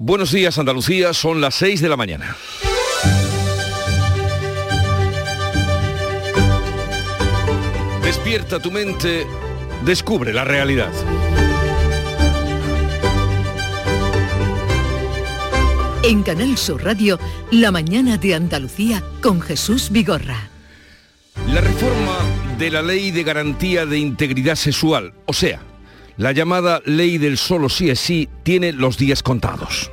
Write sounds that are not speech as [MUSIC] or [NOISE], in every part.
Buenos días Andalucía, son las 6 de la mañana. Despierta tu mente, descubre la realidad. En Canal Sur Radio, La mañana de Andalucía con Jesús Vigorra. La reforma de la ley de garantía de integridad sexual, o sea, la llamada ley del solo sí es sí, tiene los días contados.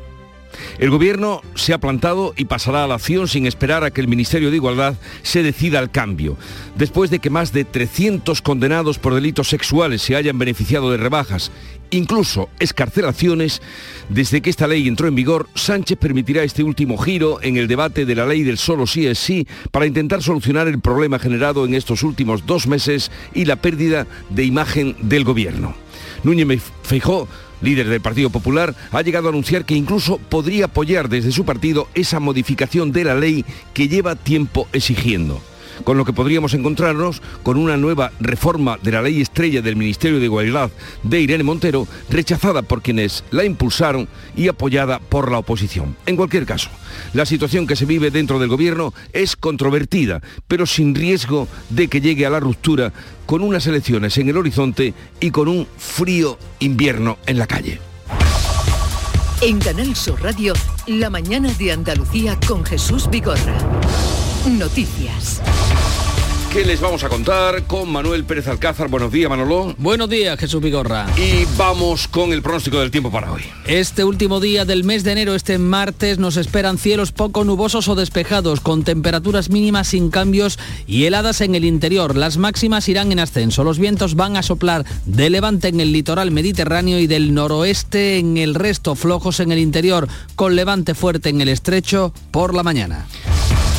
El gobierno se ha plantado y pasará a la acción sin esperar a que el Ministerio de Igualdad se decida al cambio. Después de que más de 300 condenados por delitos sexuales se hayan beneficiado de rebajas, incluso escarcelaciones, desde que esta ley entró en vigor, Sánchez permitirá este último giro en el debate de la ley del solo sí es sí para intentar solucionar el problema generado en estos últimos dos meses y la pérdida de imagen del gobierno. Núñez Feijó líder del Partido Popular, ha llegado a anunciar que incluso podría apoyar desde su partido esa modificación de la ley que lleva tiempo exigiendo con lo que podríamos encontrarnos con una nueva reforma de la ley estrella del Ministerio de Igualdad de Irene Montero, rechazada por quienes la impulsaron y apoyada por la oposición. En cualquier caso, la situación que se vive dentro del gobierno es controvertida, pero sin riesgo de que llegue a la ruptura con unas elecciones en el horizonte y con un frío invierno en la calle. En Canal Sur Radio, la mañana de Andalucía con Jesús. Noticias. ¿Qué les vamos a contar con Manuel Pérez Alcázar? Buenos días, Manolo. Buenos días, Jesús Vigorra. Y vamos con el pronóstico del tiempo para hoy. Este último día del mes de enero, este martes, nos esperan cielos poco nubosos o despejados, con temperaturas mínimas sin cambios y heladas en el interior. Las máximas irán en ascenso. Los vientos van a soplar de levante en el litoral mediterráneo y del noroeste en el resto, flojos en el interior, con levante fuerte en el estrecho por la mañana.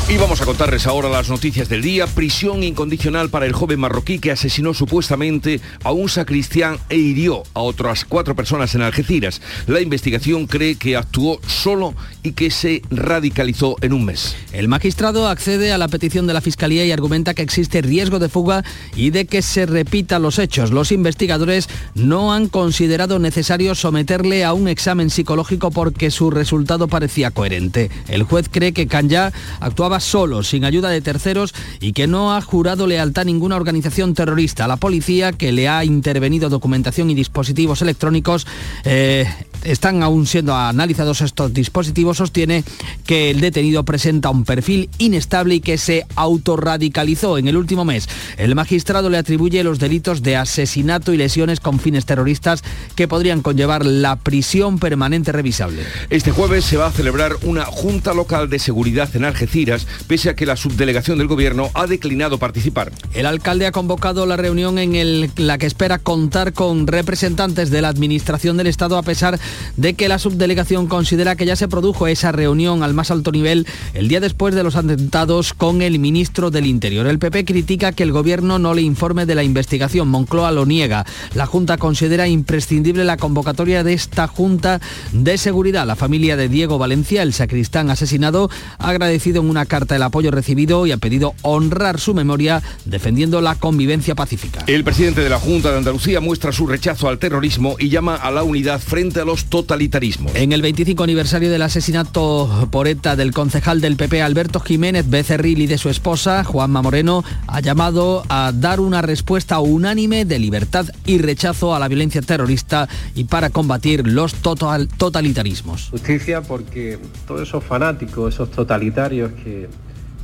Y vamos a contarles ahora las noticias del día. Prisión incondicional para el joven marroquí que asesinó supuestamente a un sacristián e hirió a otras cuatro personas en Algeciras. La investigación cree que actuó solo y que se radicalizó en un mes. El magistrado accede a la petición de la Fiscalía y argumenta que existe riesgo de fuga y de que se repitan los hechos. Los investigadores no han considerado necesario someterle a un examen psicológico porque su resultado parecía coherente. El juez cree que Kanya actuaba solo, sin ayuda de terceros y que no ha jurado lealtad a ninguna organización terrorista. La policía, que le ha intervenido documentación y dispositivos electrónicos, eh, están aún siendo analizados estos dispositivos, sostiene que el detenido presenta un perfil inestable y que se autorradicalizó en el último mes. El magistrado le atribuye los delitos de asesinato y lesiones con fines terroristas que podrían conllevar la prisión permanente revisable. Este jueves se va a celebrar una Junta Local de Seguridad en Algeciras, pese a que la subdelegación del Gobierno ha declinado participar. El alcalde ha convocado la reunión en la que espera contar con representantes de la Administración del Estado a pesar de que la subdelegación considera que ya se produjo esa reunión al más alto nivel el día después de los atentados con el ministro del Interior. El PP critica que el gobierno no le informe de la investigación. Moncloa lo niega. La Junta considera imprescindible la convocatoria de esta Junta de Seguridad. La familia de Diego Valencia, el sacristán asesinado, ha agradecido en una carta el apoyo recibido y ha pedido honrar su memoria defendiendo la convivencia pacífica. El presidente de la Junta de Andalucía muestra su rechazo al terrorismo y llama a la unidad frente a los totalitarismo. En el 25 aniversario del asesinato por ETA del concejal del PP Alberto Jiménez Becerril y de su esposa Juanma Moreno, ha llamado a dar una respuesta unánime de libertad y rechazo a la violencia terrorista y para combatir los total totalitarismos. Justicia porque todos esos fanáticos, esos totalitarios que,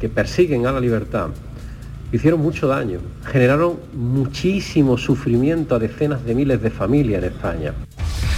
que persiguen a la libertad, hicieron mucho daño, generaron muchísimo sufrimiento a decenas de miles de familias en España.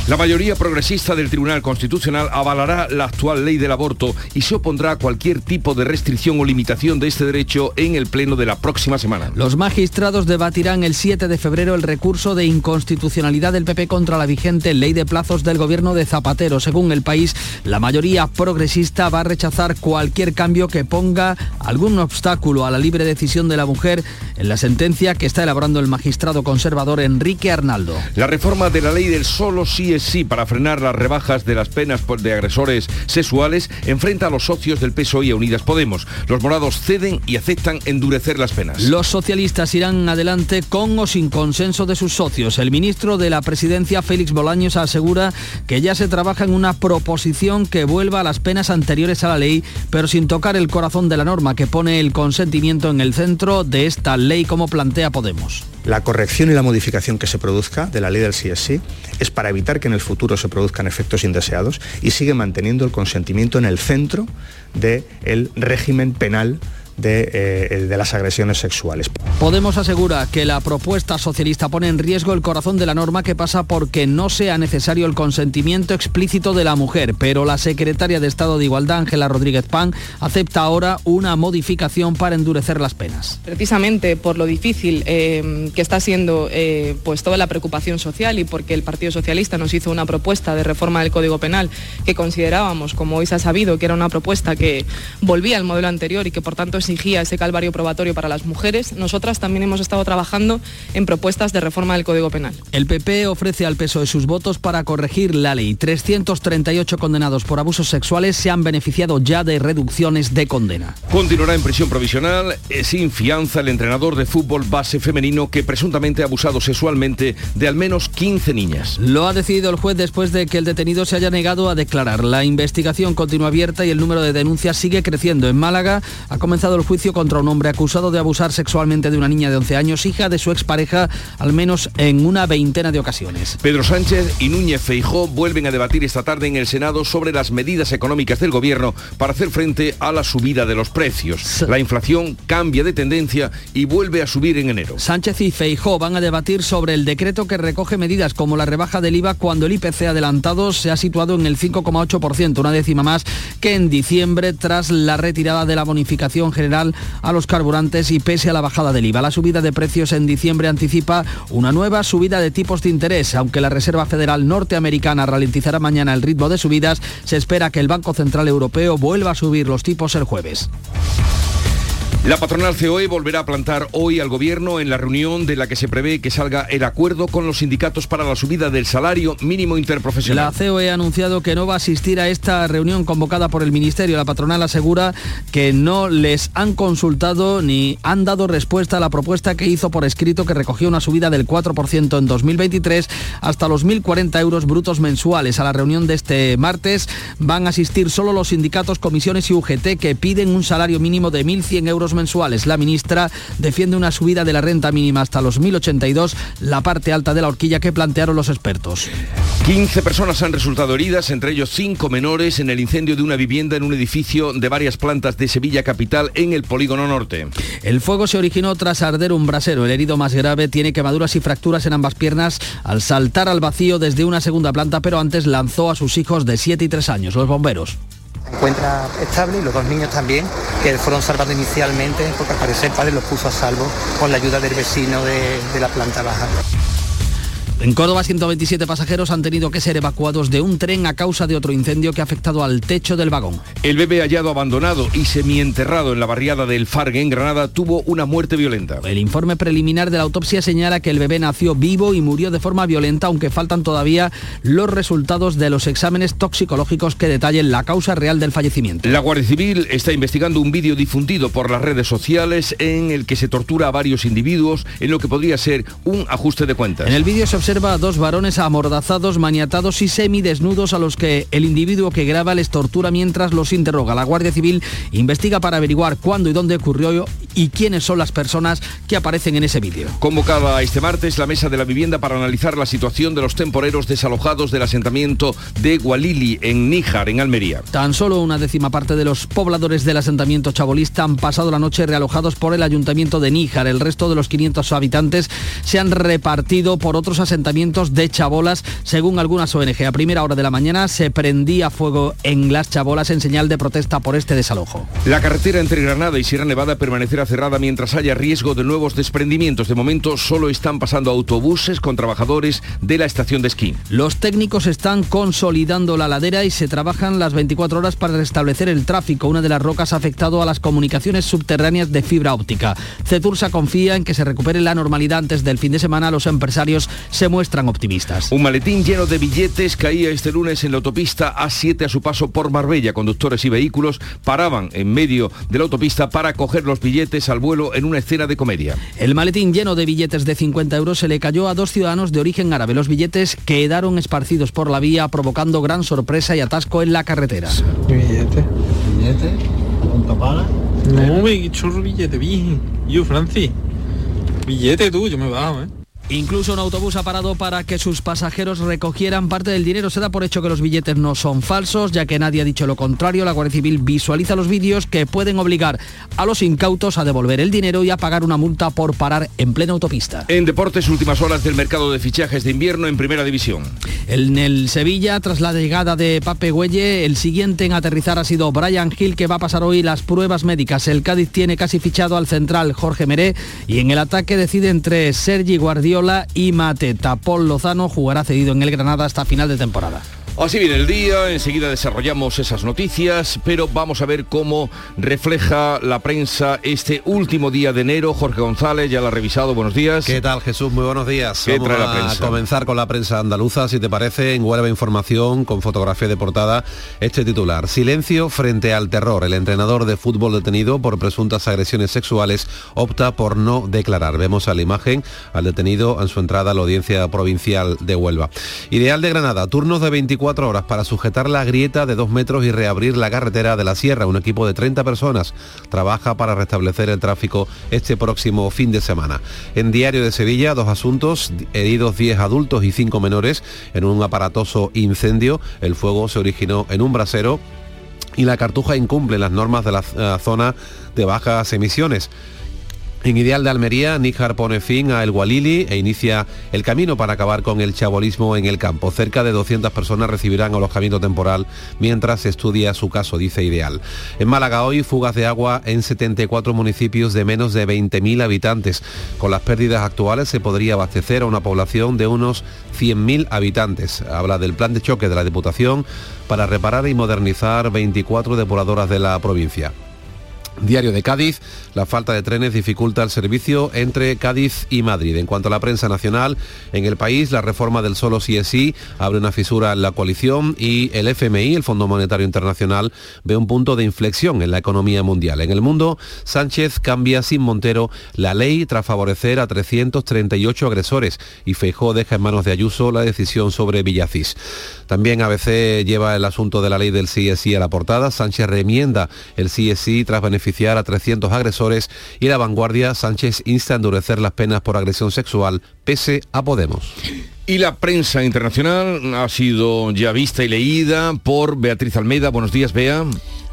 La mayoría progresista del Tribunal Constitucional avalará la actual ley del aborto y se opondrá a cualquier tipo de restricción o limitación de este derecho en el pleno de la próxima semana. Los magistrados debatirán el 7 de febrero el recurso de inconstitucionalidad del PP contra la vigente ley de plazos del gobierno de Zapatero. Según el país, la mayoría progresista va a rechazar cualquier cambio que ponga algún obstáculo a la libre decisión de la mujer en la sentencia que está elaborando el magistrado conservador Enrique Arnaldo. La reforma de la ley del solo sí es sí para frenar las rebajas de las penas de agresores sexuales enfrenta a los socios del PSOE y a Unidas Podemos. Los morados ceden y aceptan endurecer las penas. Los socialistas irán adelante con o sin consenso de sus socios. El ministro de la Presidencia, Félix Bolaños, asegura que ya se trabaja en una proposición que vuelva a las penas anteriores a la ley, pero sin tocar el corazón de la norma que pone el consentimiento en el centro de esta ley como plantea Podemos. La corrección y la modificación que se produzca de la ley del CSI es para evitar que en el futuro se produzcan efectos indeseados y sigue manteniendo el consentimiento en el centro del régimen penal eh, de, las agresiones sexuales. Podemos asegurar que la propuesta socialista pone en riesgo el corazón de la norma que pasa porque no sea necesario el consentimiento explícito de la mujer, pero la secretaria de Estado de Igualdad, Ángela Rodríguez Pan, acepta ahora una modificación para endurecer las penas. Precisamente por lo difícil eh, que está siendo eh, pues toda la preocupación social y porque el Partido Socialista nos hizo una propuesta de reforma del Código Penal que considerábamos, como hoy se ha sabido, que era una propuesta que volvía al modelo anterior y que por tanto exigía ese calvario probatorio para las mujeres, nosotras también hemos estado trabajando en propuestas de reforma del Código Penal. El PP ofrece al PSOE sus votos para corregir la ley. 338 condenados por abusos sexuales se han beneficiado ya de reducciones de condena. Continuará en prisión provisional eh, sin fianza el entrenador de fútbol base femenino que presuntamente ha abusado sexualmente de al menos 15 niñas. Lo ha decidido el juez después de que el detenido se haya negado a declarar. La investigación continúa abierta y el número de denuncias sigue creciendo. En Málaga ha comenzado el juicio contra un hombre acusado de abusar sexualmente de una niña de 11 años, hija de su expareja, al menos en una veintena de ocasiones. Pedro Sánchez y Núñez Feijó vuelven a debatir esta tarde en el Senado sobre las medidas económicas del gobierno para hacer frente a la subida de los precios. La inflación cambia de tendencia y vuelve a subir en enero. Sánchez y Feijó van a debatir sobre el decreto que recoge medidas como la rebaja del IVA cuando el IPC adelantado se ha situado en el 5,8%, una décima más que en diciembre tras la retirada de la bonificación general a los carburantes y pese a la bajada del IVA. La subida de precios en diciembre anticipa una nueva subida de tipos de interés. Aunque la Reserva Federal norteamericana ralentizará mañana el ritmo de subidas, se espera que el Banco Central Europeo vuelva a subir los tipos el jueves. La patronal COE volverá a plantar hoy al gobierno en la reunión de la que se prevé que salga el acuerdo con los sindicatos para la subida del salario mínimo interprofesional. La COE ha anunciado que no va a asistir a esta reunión convocada por el Ministerio. La patronal asegura que no les han consultado ni han dado respuesta a la propuesta que hizo por escrito que recogió una subida del 4% en 2023 hasta los 1.040 euros brutos mensuales. A la reunión de este martes van a asistir solo los sindicatos, comisiones y UGT que piden un salario mínimo de 1.100 euros mensuales. La ministra defiende una subida de la renta mínima hasta los 1.082, la parte alta de la horquilla que plantearon los expertos. 15 personas han resultado heridas, entre ellos 5 menores, en el incendio de una vivienda en un edificio de varias plantas de Sevilla Capital en el Polígono Norte. El fuego se originó tras arder un brasero. El herido más grave tiene quemaduras y fracturas en ambas piernas al saltar al vacío desde una segunda planta, pero antes lanzó a sus hijos de 7 y 3 años, los bomberos encuentra estable y los dos niños también, que fueron salvados inicialmente porque al parecer el padre los puso a salvo con la ayuda del vecino de, de la planta baja. En Córdoba, 127 pasajeros han tenido que ser evacuados de un tren a causa de otro incendio que ha afectado al techo del vagón. El bebé hallado abandonado y semienterrado en la barriada del Fargue, en Granada, tuvo una muerte violenta. El informe preliminar de la autopsia señala que el bebé nació vivo y murió de forma violenta, aunque faltan todavía los resultados de los exámenes toxicológicos que detallen la causa real del fallecimiento. La Guardia Civil está investigando un vídeo difundido por las redes sociales en el que se tortura a varios individuos en lo que podría ser un ajuste de cuentas. En el vídeo se observa a dos varones amordazados, maniatados y semidesnudos a los que el individuo que graba les tortura mientras los interroga. La Guardia Civil investiga para averiguar cuándo y dónde ocurrió y quiénes son las personas que aparecen en ese vídeo. Convocada este martes la mesa de la vivienda para analizar la situación de los temporeros desalojados del asentamiento de Gualili en Níjar, en Almería. Tan solo una décima parte de los pobladores del asentamiento chabolista han pasado la noche realojados por el ayuntamiento de Níjar. El resto de los 500 habitantes se han repartido por otros asentamientos asentamientos de chabolas, según algunas ONG. A primera hora de la mañana se prendía fuego en las chabolas en señal de protesta por este desalojo. La carretera entre Granada y Sierra Nevada permanecerá cerrada mientras haya riesgo de nuevos desprendimientos. De momento solo están pasando autobuses con trabajadores de la estación de esquí. Los técnicos están consolidando la ladera y se trabajan las 24 horas para restablecer el tráfico. Una de las rocas ha afectado a las comunicaciones subterráneas de fibra óptica. Cetursa confía en que se recupere la normalidad antes del fin de semana. Los empresarios se muestran optimistas. Un maletín lleno de billetes caía este lunes en la autopista A7 a su paso por Marbella. Conductores y vehículos paraban en medio de la autopista para coger los billetes al vuelo en una escena de comedia. El maletín lleno de billetes de 50 euros se le cayó a dos ciudadanos de origen árabe. Los billetes quedaron esparcidos por la vía provocando gran sorpresa y atasco en la carretera. Billete, billete, ¿cuánto paga? No, me chorro billete, bien. Yo, Francis, billete tú, yo me bajo, ¿eh? Incluso un autobús ha parado para que sus pasajeros recogieran parte del dinero. Se da por hecho que los billetes no son falsos, ya que nadie ha dicho lo contrario. La Guardia Civil visualiza los vídeos que pueden obligar a los incautos a devolver el dinero y a pagar una multa por parar en plena autopista. En deportes, últimas horas del mercado de fichajes de invierno en Primera División. En el Sevilla, tras la llegada de Pape Güelle, el siguiente en aterrizar ha sido Brian Hill, que va a pasar hoy las pruebas médicas. El Cádiz tiene casi fichado al central Jorge Meré y en el ataque decide entre Sergi Guardiola y Mateta. Paul Lozano jugará cedido en el Granada hasta final de temporada. Así viene el día, enseguida desarrollamos esas noticias, pero vamos a ver cómo refleja la prensa este último día de enero. Jorge González ya lo ha revisado, buenos días. ¿Qué tal Jesús? Muy buenos días. ¿Qué Vamos trae la a prensa? comenzar con la prensa andaluza, si te parece, en Huelva Información, con fotografía de portada, este titular. Silencio frente al terror. El entrenador de fútbol detenido por presuntas agresiones sexuales opta por no declarar. Vemos a la imagen al detenido en su entrada a la audiencia provincial de Huelva. Ideal de Granada, turnos de 24 horas para sujetar la grieta de dos metros y reabrir la carretera de la Sierra. Un equipo de 30 personas trabaja para restablecer el tráfico este próximo fin de semana. En Diario de Sevilla, dos asuntos, heridos 10 adultos y 5 menores en un aparatoso incendio. El fuego se originó en un brasero y la Cartuja incumple las normas de la eh, zona de bajas emisiones. En Ideal de Almería, Níjar pone fin a El Gualili e inicia el camino para acabar con el chabolismo en el campo. Cerca de 200 personas recibirán alojamiento temporal mientras estudia su caso, dice Ideal. En Málaga hoy, fugas de agua en 74 municipios de menos de 20.000 habitantes. Con las pérdidas actuales se podría abastecer a una población de unos 100.000 habitantes. Habla del plan de choque de la Diputación para reparar y modernizar 24 depuradoras de la provincia. Diario de Cádiz, la falta de trenes dificulta el servicio entre Cádiz y Madrid. En cuanto a la prensa nacional, en el país la reforma del solo sí es sí abre una fisura en la coalición y el FMI, el Fondo Monetario Internacional, ve un punto de inflexión en la economía mundial. En el mundo, Sánchez cambia sin Montero la ley tras favorecer a 338 agresores y Feijó deja en manos de Ayuso la decisión sobre Villacís. También ABC lleva el asunto de la ley del sí es sí a la portada. Sánchez remienda el sí es sí tras beneficiar a 300 agresores y la vanguardia Sánchez insta a endurecer las penas por agresión sexual pese a Podemos. Y la prensa internacional ha sido ya vista y leída por Beatriz Almeida. Buenos días, Bea.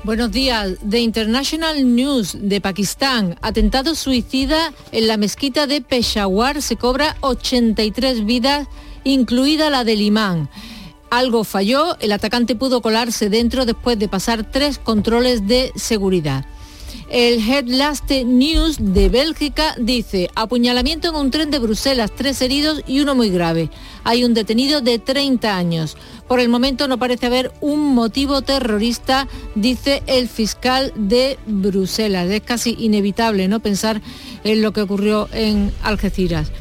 Buenos días. The International News de Pakistán. Atentado suicida en la mezquita de Peshawar. Se cobra 83 vidas, incluida la del imán. Algo falló, el atacante pudo colarse dentro después de pasar tres controles de seguridad. El Headlast News de Bélgica dice, apuñalamiento en un tren de Bruselas, tres heridos y uno muy grave. Hay un detenido de 30 años. Por el momento no parece haber un motivo terrorista, dice el fiscal de Bruselas. Es casi inevitable no pensar en lo que ocurrió en Algeciras.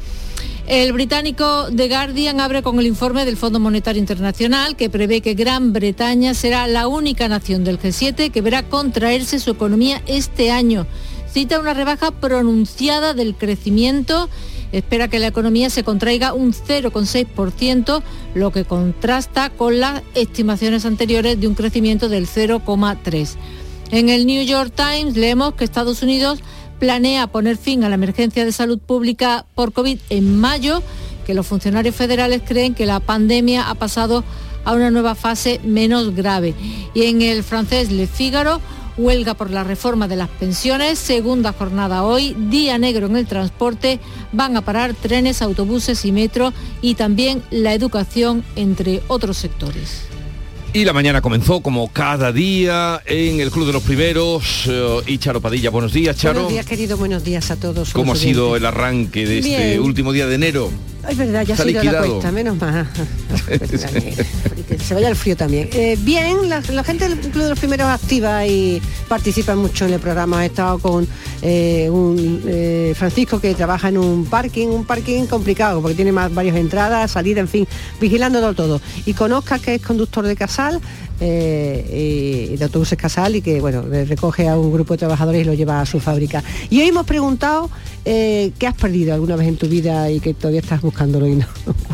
El británico The Guardian abre con el informe del Fondo Monetario Internacional que prevé que Gran Bretaña será la única nación del G7 que verá contraerse su economía este año. Cita una rebaja pronunciada del crecimiento. Espera que la economía se contraiga un 0,6%, lo que contrasta con las estimaciones anteriores de un crecimiento del 0,3%. En el New York Times leemos que Estados Unidos planea poner fin a la emergencia de salud pública por COVID en mayo, que los funcionarios federales creen que la pandemia ha pasado a una nueva fase menos grave. Y en el francés Le Figaro, huelga por la reforma de las pensiones, segunda jornada hoy, día negro en el transporte, van a parar trenes, autobuses y metro y también la educación, entre otros sectores. Y la mañana comenzó como cada día en el Club de los Primeros. eh, y Charo Padilla, buenos días, Charo. Buenos días, querido, buenos días a todos. ¿Cómo ha sido el arranque de este último día de enero? Es verdad, ya ha sido la liquidado. cuesta, menos mal. [LAUGHS] que se vaya el frío también. Eh, bien, la, la gente del Club de los Primeros activa y participa mucho en el programa. He estado con eh, un eh, Francisco que trabaja en un parking, un parking complicado porque tiene más varias entradas, salida, en fin, vigilándolo todo. Y con Oscar, que es conductor de Casal, eh, y de autobuses Casal y que bueno recoge a un grupo de trabajadores y lo lleva a su fábrica. Y hoy hemos preguntado eh, qué has perdido alguna vez en tu vida y que todavía estás buscándolo y no.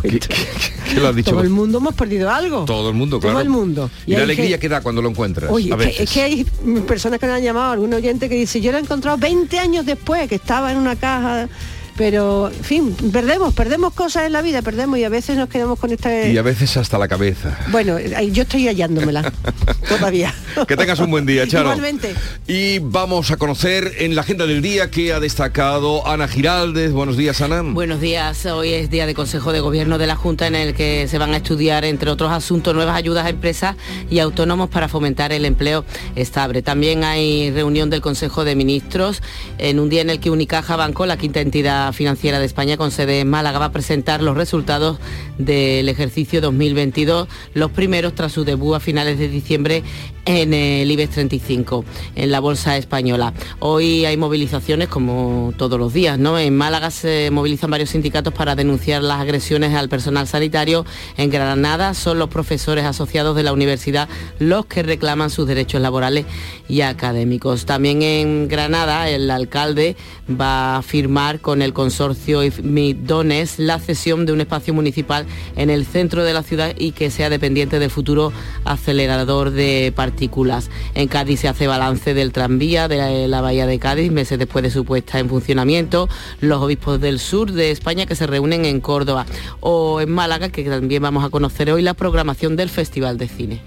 ¿Qué lo has dicho? Todo el mundo hemos perdido algo. Todo el mundo, Todo claro. el mundo. Y, la alegría que- que da cuando lo encuentras. Oye, a es que, veces. es que hay personas que me han llamado, algún oyente que dice, yo lo he encontrado 20 años después, que estaba en una caja, pero, en fin, perdemos, perdemos cosas en la vida, perdemos y a veces nos quedamos con esta... Y a veces hasta la cabeza. Bueno, ahí yo estoy hallándomela [LAUGHS] todavía. Que tengas un buen día, Charo. Igualmente. Y vamos a conocer en la agenda del día que ha destacado Ana Giraldez. Buenos días, Ana. Buenos días, hoy es día de Consejo de Gobierno de la Junta en el que se van a estudiar, entre otros asuntos, nuevas ayudas a empresas y autónomos para fomentar el empleo estable. También hay reunión del Consejo de Ministros en un día en el que Unicaja Banco, la quinta entidad financiera de España con sede en Málaga, va a presentar los resultados del ejercicio 2022, los primeros tras su debut a finales de diciembre en el IBEX 35, en la Bolsa Española. Hoy hay movilizaciones como todos los días, ¿no? En Málaga se movilizan varios sindicatos para denunciar las agresiones al personal sanitario. En Granada son los profesores asociados de la universidad los que reclaman sus derechos laborales y académicos. También en Granada el alcalde va a firmar con el consorcio Midones la cesión de un espacio municipal en el centro de la ciudad y que sea dependiente del futuro acelerador de partículas. En Cádiz se hace balance del tranvía de la bahía de Cádiz meses después de su puesta en funcionamiento. Los obispos del sur de España que se reúnen en Córdoba o en Málaga que también vamos a conocer hoy la programación del Festival de Cine.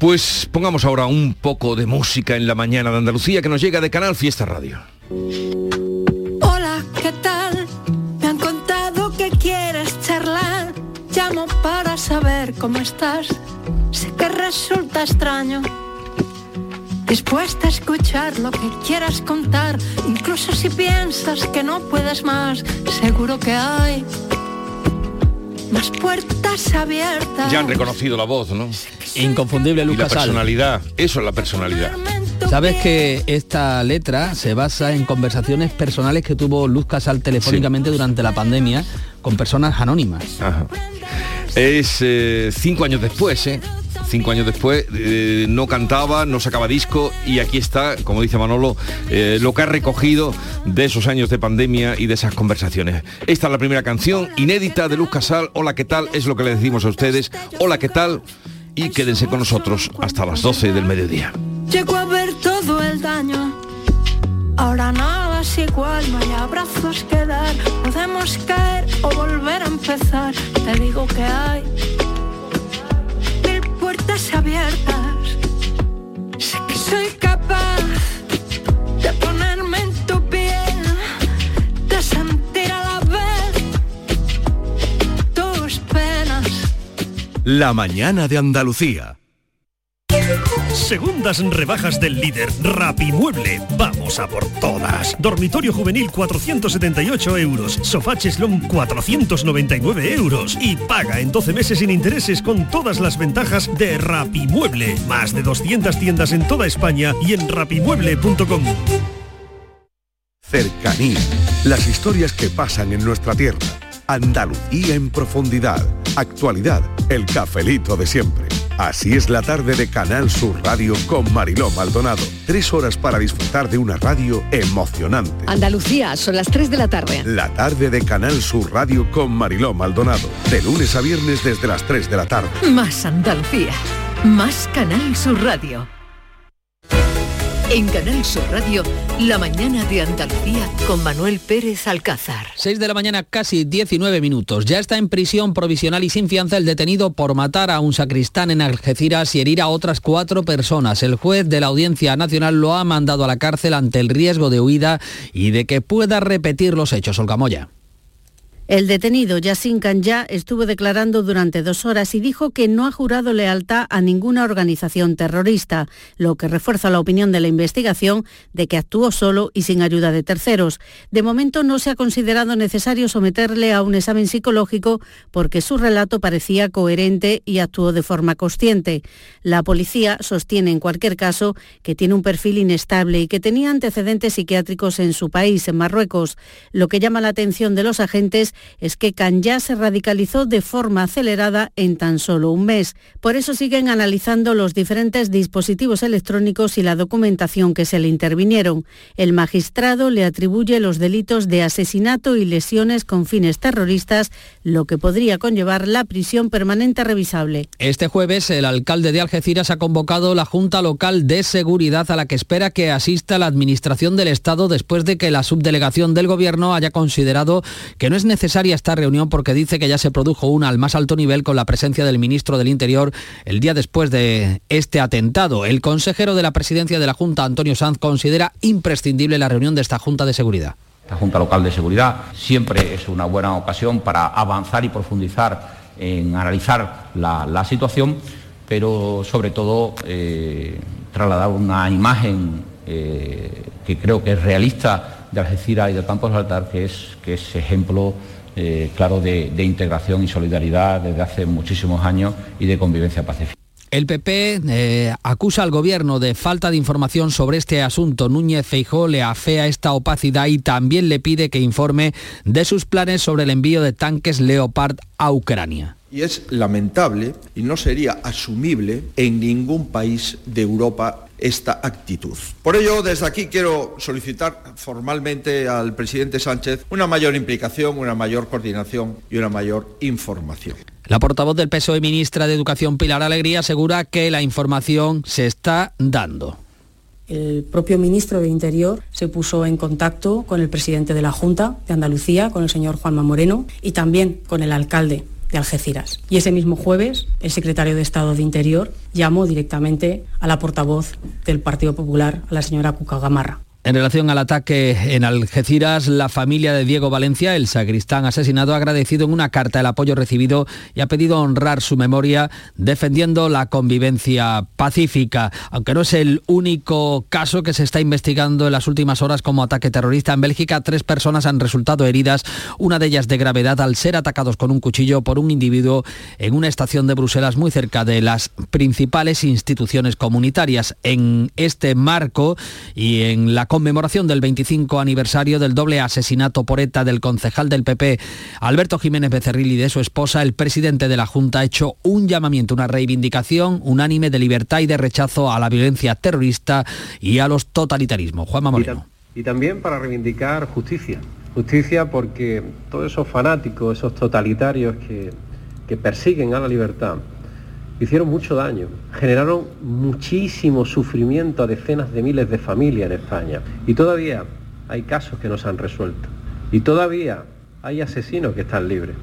Pues pongamos ahora un poco de música en la mañana de Andalucía que nos llega de Canal Fiesta Radio. Hola, ¿qué tal? Me han contado que quieres charlar. Llamo para saber cómo estás. Sé que resulta extraño. Dispuesta a escuchar lo que quieras contar, incluso si piensas que no puedes más, seguro que hay más puertas abiertas. Ya han reconocido la voz, ¿no? Inconfundible Y la Lucas personalidad. Eso es la personalidad. Sabes que esta letra se basa en conversaciones personales que tuvo Luz Casal telefónicamente durante la pandemia con personas anónimas. Ajá. Es eh, cinco años después, ¿eh? Cinco años después, eh, no cantaba, no sacaba disco y aquí está, como dice Manolo, eh, lo que ha recogido de esos años de pandemia y de esas conversaciones. Esta es la primera canción inédita de Luz Casal. Hola, ¿qué tal? Es lo que le decimos a ustedes. Hola, ¿qué tal? Y quédense con nosotros hasta las 12 del mediodía. Llego a ver todo el daño. Ahora nada es igual, no hay abrazos que dar. Podemos caer volver a empezar. Te digo que hay puertas abiertas. Sé que soy capaz de ponerme en tu piel, de sentir a la vez tus penas. La mañana de Andalucía. Segundas rebajas del líder Rapimueble. Vamos a por todas. Dormitorio juvenil 478 euros. Sofá cheslón 499 euros. Y paga en 12 meses sin intereses con todas las ventajas de Rapimueble. Más de 200 tiendas en toda España y en rapimueble.com. Cercanía. Las historias que pasan en nuestra tierra. Andalucía en profundidad. Actualidad. El cafelito de siempre. Así es la tarde de Canal Sur Radio con Mariló Maldonado. Tres horas para disfrutar de una radio emocionante. Andalucía, son las 3 de la tarde. La tarde de Canal Sur Radio con Mariló Maldonado. De lunes a viernes desde las 3 de la tarde. Más Andalucía, más Canal Sur Radio. En Canal Sur Radio, la mañana de Andalucía con Manuel Pérez Alcázar. 6 de la mañana, casi 19 minutos. Ya está en prisión provisional y sin fianza el detenido por matar a un sacristán en Algeciras y herir a otras cuatro personas. El juez de la Audiencia Nacional lo ha mandado a la cárcel ante el riesgo de huida y de que pueda repetir los hechos. Olga Moya. El detenido Yassin Kanya estuvo declarando durante dos horas y dijo que no ha jurado lealtad a ninguna organización terrorista, lo que refuerza la opinión de la investigación de que actuó solo y sin ayuda de terceros. De momento no se ha considerado necesario someterle a un examen psicológico porque su relato parecía coherente y actuó de forma consciente. La policía sostiene en cualquier caso que tiene un perfil inestable y que tenía antecedentes psiquiátricos en su país, en Marruecos. Lo que llama la atención de los agentes es que Kanya se radicalizó de forma acelerada en tan solo un mes. Por eso siguen analizando los diferentes dispositivos electrónicos y la documentación que se le intervinieron. El magistrado le atribuye los delitos de asesinato y lesiones con fines terroristas, lo que podría conllevar la prisión permanente revisable. Este jueves el alcalde de Algeciras ha convocado la Junta Local de Seguridad a la que espera que asista la Administración del Estado después de que la subdelegación del Gobierno haya considerado que no es necesario esta reunión porque dice que ya se produjo una al más alto nivel con la presencia del ministro del Interior el día después de este atentado. El consejero de la presidencia de la Junta, Antonio Sanz, considera imprescindible la reunión de esta Junta de Seguridad. La Junta Local de Seguridad siempre es una buena ocasión para avanzar y profundizar en analizar la, situación, pero sobre todo eh, trasladar una imagen eh, que creo que es realista de Algeciras y de Campos Altar, que es, que es ejemplo eh, claro, de, integración y solidaridad desde hace muchísimos años y de convivencia pacífica. El PP eh, acusa al gobierno de falta de información sobre este asunto. Núñez Feijó le afea esta opacidad y también le pide que informe de sus planes sobre el envío de tanques Leopard a Ucrania. Y es lamentable y no sería asumible en ningún país de Europa esta actitud. Por ello, desde aquí quiero solicitar formalmente al presidente Sánchez una mayor implicación, una mayor coordinación y una mayor información. La portavoz del PSOE, ministra de Educación Pilar Alegría, asegura que la información se está dando. El propio ministro de Interior se puso en contacto con el presidente de la Junta de Andalucía, con el señor Juanma Moreno, y también con el alcalde de Algeciras. Y ese mismo jueves, el secretario de Estado de Interior llamó directamente a la portavoz del Partido Popular, a la señora Cuca Gamarra. En relación al ataque en Algeciras, la familia de Diego Valencia, el sacristán asesinado, ha agradecido en una carta el apoyo recibido y ha pedido honrar su memoria defendiendo la convivencia pacífica. Aunque no es el único caso que se está investigando en las últimas horas como ataque terrorista en Bélgica, tres personas han resultado heridas, una de ellas de gravedad al ser atacados con un cuchillo por un individuo en una estación de Bruselas muy cerca de las principales instituciones comunitarias. En este marco y en la conmemoración del 25 aniversario del doble asesinato por ETA del concejal del PP Alberto Jiménez Becerril y de su esposa, el presidente de la Junta ha hecho un llamamiento, una reivindicación unánime de libertad y de rechazo a la violencia terrorista y a los totalitarismos. Juan Moreno. Y, también para reivindicar justicia. Justicia porque todos esos fanáticos, esos totalitarios que, que persiguen a la libertad, hicieron mucho daño, generaron muchísimo sufrimiento a decenas de miles de familias en España. Y todavía hay casos que no se han resuelto. Y todavía hay asesinos que están libres.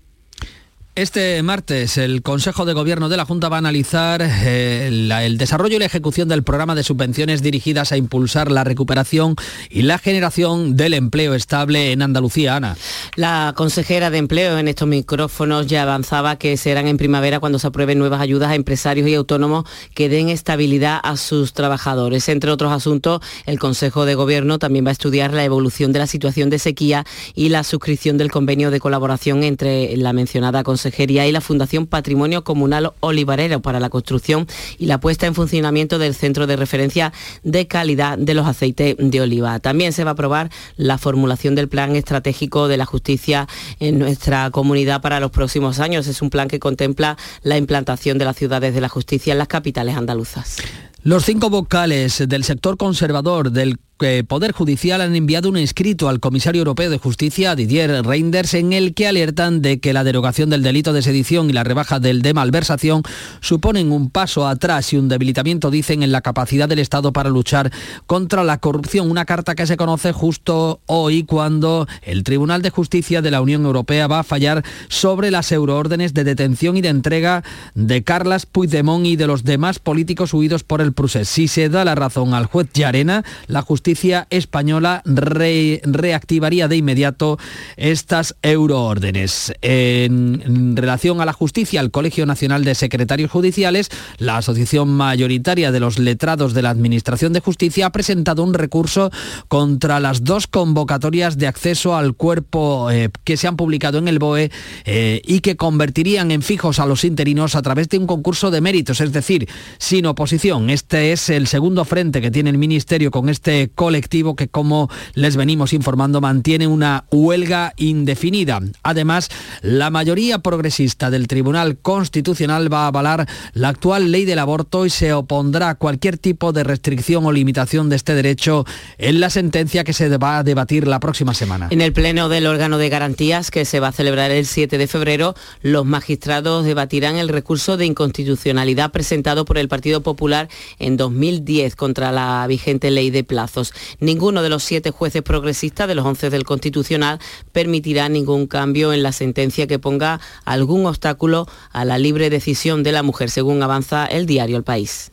Este martes el Consejo de Gobierno de la Junta va a analizar eh, el desarrollo y la ejecución del programa de subvenciones dirigidas a impulsar la recuperación y la generación del empleo estable en Andalucía. Ana. La consejera de Empleo en estos micrófonos ya avanzaba que serán en primavera cuando se aprueben nuevas ayudas a empresarios y autónomos que den estabilidad a sus trabajadores. Entre otros asuntos, el Consejo de Gobierno también va a estudiar la evolución de la situación de sequía y la suscripción del convenio de colaboración entre la mencionada consejera y la Fundación Patrimonio Comunal Olivarero para la construcción y la puesta en funcionamiento del Centro de Referencia de Calidad de los Aceites de Oliva. También se va a aprobar la formulación del Plan Estratégico de la Justicia en nuestra comunidad para los próximos años. Es un plan que contempla la implantación de las ciudades de la justicia en las capitales andaluzas. Los cinco vocales del sector conservador del que Poder Judicial han enviado un escrito al comisario europeo de justicia, Didier Reinders, en el que alertan de que la derogación del delito de sedición y la rebaja del de malversación suponen un paso atrás y un debilitamiento, dicen, en la capacidad del Estado para luchar contra la corrupción. Una carta que se conoce justo hoy cuando el Tribunal de Justicia de la Unión Europea va a fallar sobre las euroórdenes de detención y de entrega de Carlas Puigdemont y de los demás políticos huidos por el procés. Si se da la razón al juez Yarena, la justicia justicia española reactivaría de inmediato estas euroórdenes. En, relación a la justicia, el Colegio Nacional de Secretarios Judiciales, la asociación mayoritaria de los letrados de la Administración de Justicia, ha presentado un recurso contra las dos convocatorias de acceso al cuerpo eh, que se han publicado en el BOE eh, y que convertirían en fijos a los interinos a través de un concurso de méritos, es decir, sin oposición. Este es el segundo frente que tiene el Ministerio con este colectivo que, como les venimos informando, mantiene una huelga indefinida. Además, la mayoría progresista del Tribunal Constitucional va a avalar la actual ley del aborto y se opondrá a cualquier tipo de restricción o limitación de este derecho en la sentencia que se va a debatir la próxima semana. En el pleno del órgano de garantías que se va a celebrar el 7 de febrero, los magistrados debatirán el recurso de inconstitucionalidad presentado por el Partido Popular en 2010 contra la vigente ley de plazos. Ninguno de los siete jueces progresistas de los 11 del Constitucional permitirá ningún cambio en la sentencia que ponga algún obstáculo a la libre decisión de la mujer, según avanza el diario El País.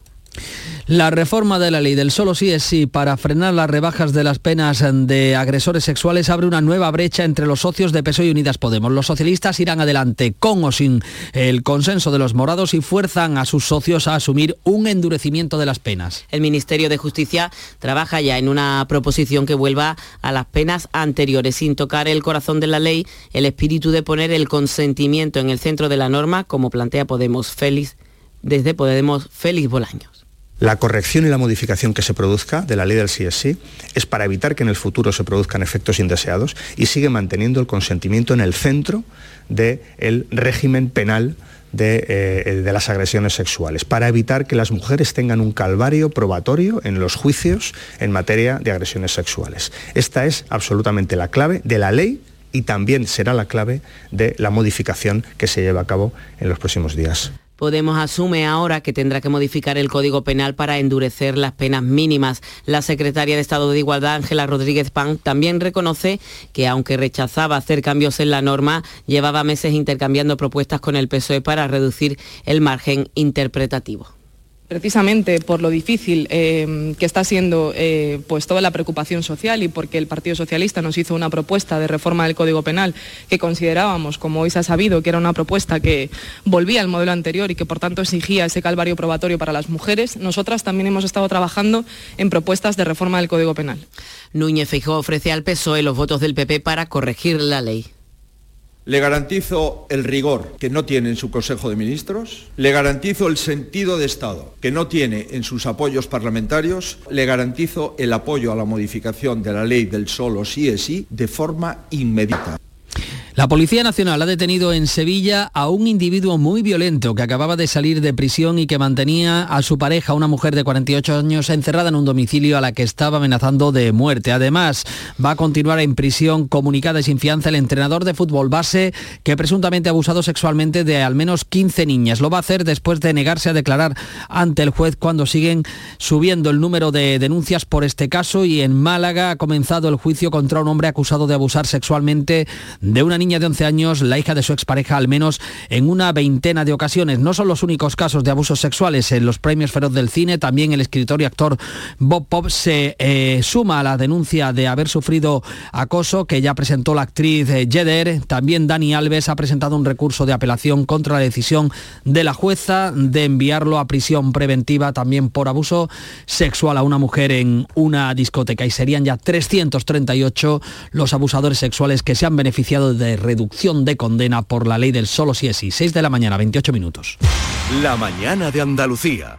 La reforma de la ley del solo sí es sí para frenar las rebajas de las penas de agresores sexuales abre una nueva brecha entre los socios de PSOE y Unidas Podemos. Los socialistas irán adelante con o sin el consenso de los morados y fuerzan a sus socios a asumir un endurecimiento de las penas. El Ministerio de Justicia trabaja ya en una proposición que vuelva a las penas anteriores sin tocar el corazón de la ley, el espíritu de poner el consentimiento en el centro de la norma, como plantea Podemos Félix desde Podemos Félix Bolaños. La corrección y la modificación que se produzca de la ley del CSI es para evitar que en el futuro se produzcan efectos indeseados y sigue manteniendo el consentimiento en el centro del régimen penal de, eh, de, las agresiones sexuales, para evitar que las mujeres tengan un calvario probatorio en los juicios en materia de agresiones sexuales. Esta es absolutamente la clave de la ley y también será la clave de la modificación que se lleva a cabo en los próximos días. Podemos asume ahora que tendrá que modificar el Código Penal para endurecer las penas mínimas. La secretaria de Estado de Igualdad, Ángela Rodríguez Pan, también reconoce que aunque rechazaba hacer cambios en la norma, llevaba meses intercambiando propuestas con el PSOE para reducir el margen interpretativo precisamente por lo difícil eh, que está siendo eh, pues toda la preocupación social y porque el Partido Socialista nos hizo una propuesta de reforma del Código Penal que considerábamos, como hoy se ha sabido, que era una propuesta que volvía al modelo anterior y que por tanto exigía ese calvario probatorio para las mujeres, nosotras también hemos estado trabajando en propuestas de reforma del Código Penal. Núñez Feijóo ofrece al PSOE los votos del PP para corregir la ley. Le garantizo el rigor que no tiene en su Consejo de Ministros, le garantizo el sentido de Estado que no tiene en sus apoyos parlamentarios, le garantizo el apoyo a la modificación de la ley del solo sí es sí de forma inmediata. La Policía Nacional ha detenido en Sevilla a un individuo muy violento que acababa de salir de prisión y que mantenía a su pareja, una mujer de 48 años, encerrada en un domicilio a la que estaba amenazando de muerte. Además, va a continuar en prisión comunicada y sin fianza el entrenador de fútbol base que presuntamente ha abusado sexualmente de al menos 15 niñas. Lo va a hacer después de negarse a declarar ante el juez cuando siguen subiendo el número de denuncias por este caso y en Málaga ha comenzado el juicio contra un hombre acusado de abusar sexualmente de una niña de 11 años, la hija de su expareja, al menos en una veintena de ocasiones. No son los únicos casos de abusos sexuales en los premios Feroz del Cine. También el escritor y actor Bob Pop se eh, suma a la denuncia de haber sufrido acoso que ya presentó la actriz eh, Jeder. También Dani Alves ha presentado un recurso de apelación contra la decisión de la jueza de enviarlo a prisión preventiva también por abuso sexual a una mujer en una discoteca. Y serían ya 338 los abusadores sexuales que se han beneficiado de reducción de condena por la ley del solo si es sí. 6 de la mañana, 28 minutos. La mañana de Andalucía.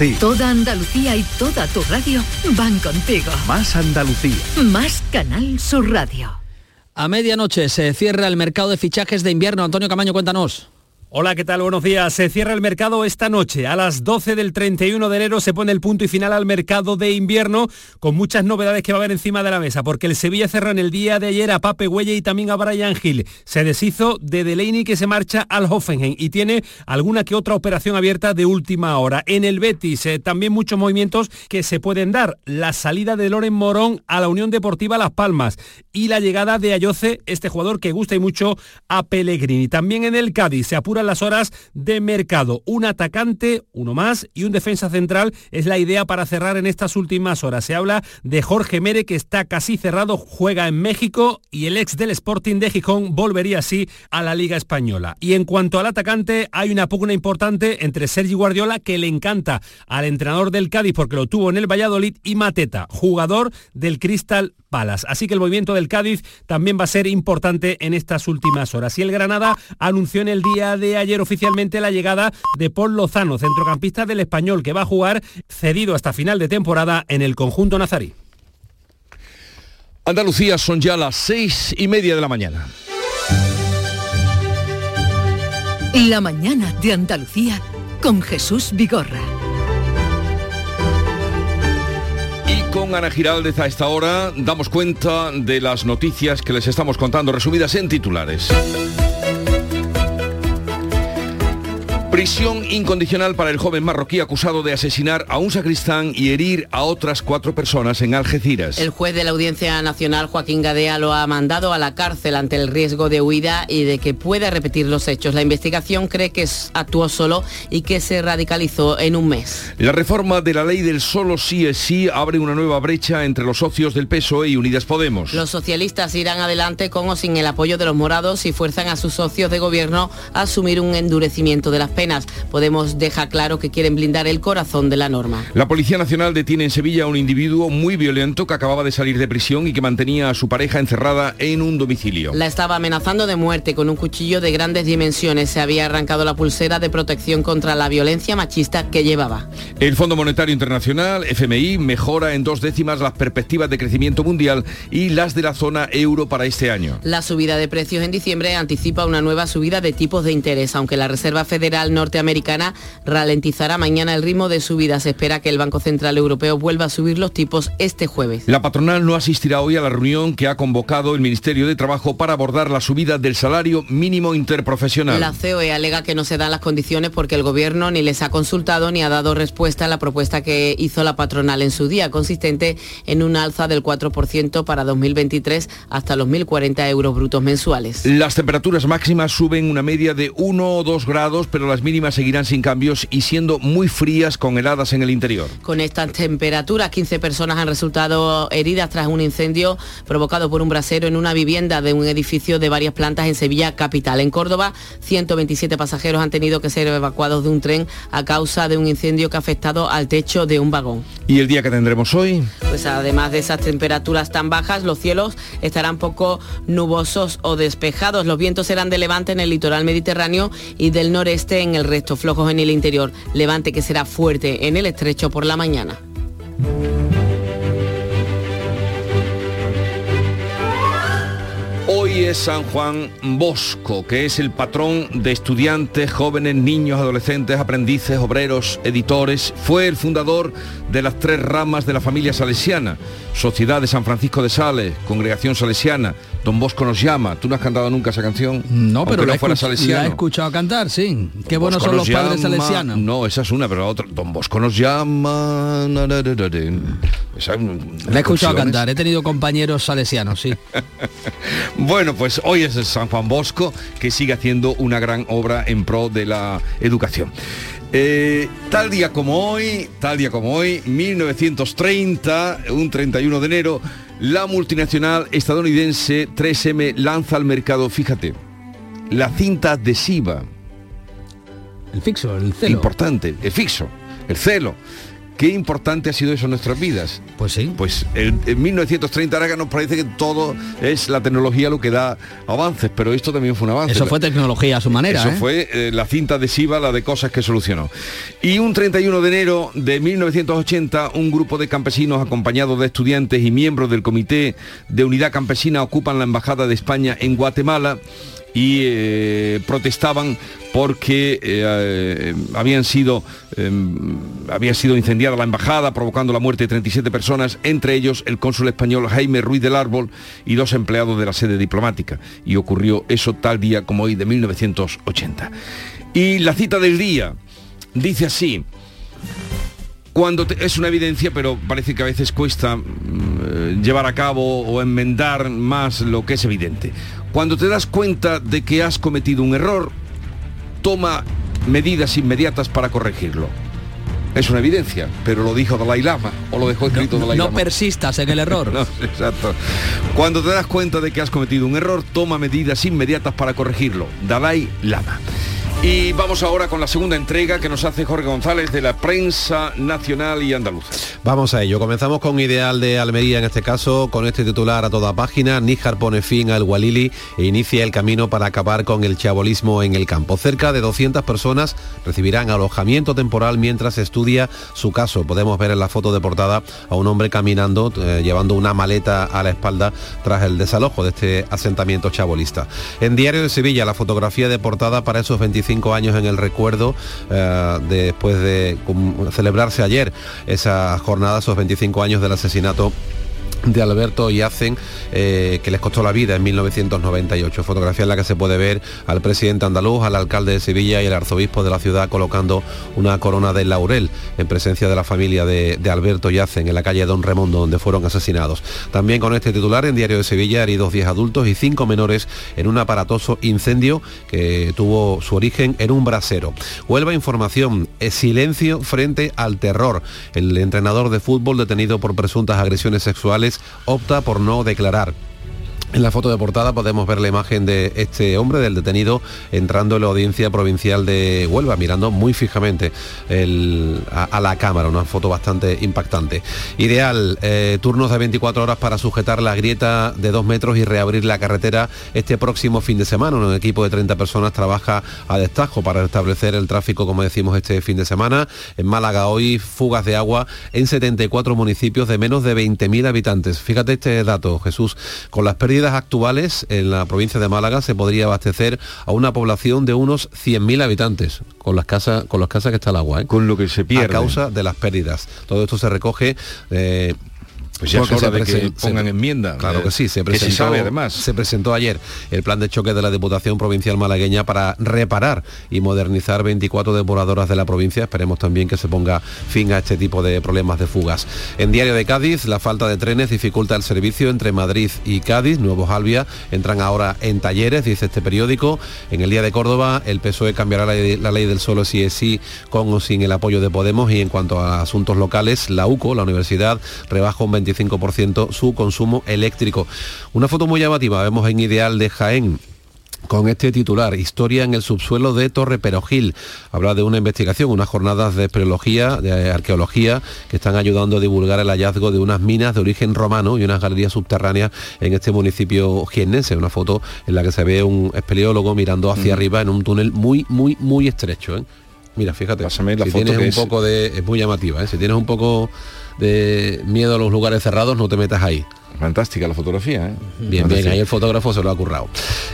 ti. Toda Andalucía y toda tu radio van contigo. Más Andalucía. Más Canal Sur Radio. A medianoche se cierra el mercado de fichajes de invierno. Antonio Camaño, cuéntanos. Hola, ¿qué tal? Buenos días. Se cierra el mercado esta noche. A las 12 del 31 de enero se pone el punto y final al mercado de invierno con muchas novedades que va a haber encima de la mesa, porque el Sevilla cerró en el día de ayer a Pape Huelle y también a Brian Hill. Se deshizo de Delaney que se marcha al Hoffenheim y tiene alguna que otra operación abierta de última hora. En el Betis eh, también muchos movimientos que se pueden dar. La salida de Loren Morón a la Unión Deportiva Las Palmas y la llegada de Ayoce, este jugador que gusta y mucho a Pellegrini. También en el Cádiz se apura las horas de mercado. Un atacante, uno más y un defensa central es la idea para cerrar en estas últimas horas. Se habla de Jorge Mere que está casi cerrado, juega en México y el ex del Sporting de Gijón volvería así a la Liga Española. Y en cuanto al atacante, hay una pugna importante entre Sergi Guardiola que le encanta al entrenador del Cádiz porque lo tuvo en el Valladolid y Mateta, jugador del Crystal Palace. Así que el movimiento del Cádiz también va a ser importante en estas últimas horas. Y el Granada anunció en el día de ayer oficialmente la llegada de Paul Lozano, centrocampista del español, que va a jugar cedido hasta final de temporada en el conjunto nazarí. Andalucía son ya las seis y media de la mañana. La mañana de Andalucía con Jesús Vigorra. Y con Ana Giraldez a esta hora damos cuenta de las noticias que les estamos contando, resumidas en titulares. Prisión incondicional para el joven marroquí acusado de asesinar a un sacristán y herir a otras cuatro personas en Algeciras. El juez de la Audiencia Nacional, Joaquín Gadea, lo ha mandado a la cárcel ante el riesgo de huida y de que pueda repetir los hechos. La investigación cree que actuó solo y que se radicalizó en un mes. La reforma de la ley del solo sí es sí abre una nueva brecha entre los socios del PSOE y Unidas Podemos. Los socialistas irán adelante con o sin el apoyo de los morados y fuerzan a sus socios de gobierno a asumir un endurecimiento de las penas. Podemos deja claro que quieren blindar el corazón de la norma. La Policía Nacional detiene en Sevilla a un individuo muy violento que acababa de salir de prisión y que mantenía a su pareja encerrada en un domicilio. La estaba amenazando de muerte con un cuchillo de grandes dimensiones. Se había arrancado la pulsera de protección contra la violencia machista que llevaba. El Fondo Monetario Internacional, FMI, mejora en dos décimas las perspectivas de crecimiento mundial y las de la zona euro para este año. La subida de precios en diciembre anticipa una nueva subida de tipos de interés, aunque la Reserva Federal norteamericana ralentizará mañana el ritmo de subida. Se espera que el Banco Central Europeo vuelva a subir los tipos este jueves. La patronal no asistirá hoy a la reunión que ha convocado el Ministerio de Trabajo para abordar la subida del salario mínimo interprofesional. La COE alega que no se dan las condiciones porque el gobierno ni les ha consultado ni ha dado respuesta a la propuesta que hizo la patronal en su día, consistente en un alza del 4% para 2023 hasta los 1.040 euros brutos mensuales. Las temperaturas máximas suben una media de 1 o 2 grados, pero las mínimas seguirán sin cambios y siendo muy frías con heladas en el interior. Con estas temperaturas, 15 personas han resultado heridas tras un incendio provocado por un brasero en una vivienda de un edificio de varias plantas en Sevilla capital. En Córdoba, 127 pasajeros han tenido que ser evacuados de un tren a causa de un incendio que ha afectado al techo de un vagón. ¿Y el día que tendremos hoy? Pues además de esas temperaturas tan bajas, los cielos estarán poco nubosos o despejados. Los vientos serán de levante en el litoral mediterráneo y del noreste en el resto, flojos en el interior. Levante que será fuerte en el estrecho por la mañana. Hoy es San Juan Bosco, que es el patrón de estudiantes, jóvenes, niños, adolescentes, aprendices, obreros, editores. Fue el fundador de las tres ramas de la familia salesiana. Sociedad de San Francisco de Sales, Congregación Salesiana, Don Bosco nos llama. ¿Tú no has cantado nunca esa canción? No, pero la, no fuera salesiano. la he escuchado cantar, sí. Qué Don buenos Bosco son los padres llama- salesianos. No, esa es una, pero la otra. Don Bosco nos llama. Esa- La he escuchado cantar, he tenido compañeros salesianos, sí. [LAUGHS] Bueno, pues hoy es el San Juan Bosco que sigue haciendo una gran obra en pro de la educación. Eh, tal día como hoy, tal día como hoy, 1930, un 31 de enero, la multinacional estadounidense 3M lanza al mercado, fíjate, la cinta adhesiva. El fixo, el celo. Importante, el fixo, el celo. Qué importante ha sido eso en nuestras vidas. Pues sí. Pues en, en 1930 ahora que nos parece que todo es la tecnología lo que da avances, pero esto también fue un avance. Eso fue tecnología a su manera, Eso ¿eh? fue eh, la cinta adhesiva, la de cosas que solucionó. Y un 31 de enero de 1980, un grupo de campesinos acompañados de estudiantes y miembros del Comité de Unidad Campesina ocupan la Embajada de España en Guatemala y eh, protestaban porque eh, eh, habían sido, había sido incendiada la embajada, provocando la muerte de 37 personas, entre ellos el cónsul español Jaime Ruiz del Árbol y dos empleados de la sede diplomática. Y ocurrió eso tal día como hoy de 1980. Y la cita del día dice así, cuando es una evidencia, pero parece que a veces cuesta mm, llevar a cabo o enmendar más lo que es evidente. Cuando te das cuenta de que has cometido un error, toma medidas inmediatas para corregirlo. Es una evidencia, pero lo dijo Dalai Lama o lo dejó escrito no, Dalai Lama. No persistas en el error. [LAUGHS] no, exacto. Cuando te das cuenta de que has cometido un error, toma medidas inmediatas para corregirlo. Dalai Lama. Y vamos ahora con la segunda entrega que nos hace Jorge González de la prensa nacional y andaluza. Vamos a ello. Comenzamos con Ideal de Almería en este caso, con este titular a toda página. Níjar pone fin al Walili e inicia el camino para acabar con el chabolismo en el campo. Cerca de 200 personas recibirán alojamiento temporal mientras estudia su caso. Podemos ver en la foto de portada a un hombre caminando, eh, llevando una maleta a la espalda tras el desalojo de este asentamiento chabolista. En Diario de Sevilla, la fotografía de portada para esos 25 años en el recuerdo eh, después de celebrarse ayer esa jornada, esos 25 años del asesinato de Alberto y hacen eh, que les costó la vida en 1998. Fotografía en la que se puede ver al presidente andaluz, al alcalde de Sevilla y el arzobispo de la ciudad colocando una corona de laurel en presencia de la familia de, Alberto Yacen en la calle Don Remondo, donde fueron asesinados. También con este titular en Diario de Sevilla, heridos 10 adultos y 5 menores en un aparatoso incendio que tuvo su origen en un brasero. Huelva información, es silencio frente al terror. El entrenador de fútbol detenido por presuntas agresiones sexuales opta por no declarar. En la foto de portada podemos ver la imagen de este hombre, del detenido, entrando en la audiencia provincial de Huelva, mirando muy fijamente a, la cámara, una foto bastante impactante. Ideal, eh, turnos de 24 horas para sujetar la grieta de 2 metros y reabrir la carretera este próximo fin de semana. Un equipo de 30 personas trabaja a destajo para restablecer el tráfico, como decimos, este fin de semana. En Málaga hoy fugas de agua en 74 municipios de menos de 20.000 habitantes. Fíjate este dato, Jesús, con las pérdidas actuales, en la provincia de Málaga se podría abastecer a una población de unos 100.000 habitantes con las casas con las casas que está el agua. ¿eh? Con lo que se pierde. A causa de las pérdidas. Todo esto se recoge eh, pues ya es hora de que pongan enmienda. Claro que sí, se presentó, además. se presentó ayer el plan de choque de la Diputación Provincial Malagueña para reparar y modernizar 24 depuradoras de la provincia. Esperemos también que se ponga fin a este tipo de problemas de fugas. En Diario de Cádiz, la falta de trenes dificulta el servicio entre Madrid y Cádiz. Nuevos Albia entran ahora en talleres, dice este periódico. En el día de Córdoba, el PSOE cambiará la, la ley del solo si es sí con o sin el apoyo de Podemos. Y en cuanto a asuntos locales, la UCO, la universidad, rebaja un 20 su consumo eléctrico. Una foto muy llamativa, vemos en Ideal de Jaén, con este titular, Historia en el subsuelo de Torre Perojil. Habla de una investigación, unas jornadas de espeleología, de arqueología, que están ayudando a divulgar el hallazgo de unas minas de origen romano y unas galerías subterráneas en este municipio jiennense. Una foto en la que se ve un espeleólogo mirando hacia arriba en un túnel muy, muy, muy estrecho. ¿eh? Mira, fíjate, la si tienes un poco de... es muy llamativa, ¿eh? si tienes un poco de miedo a los lugares cerrados, no te metas ahí. Fantástica la fotografía, ¿eh? Bien, bien, ahí el fotógrafo se lo ha currado.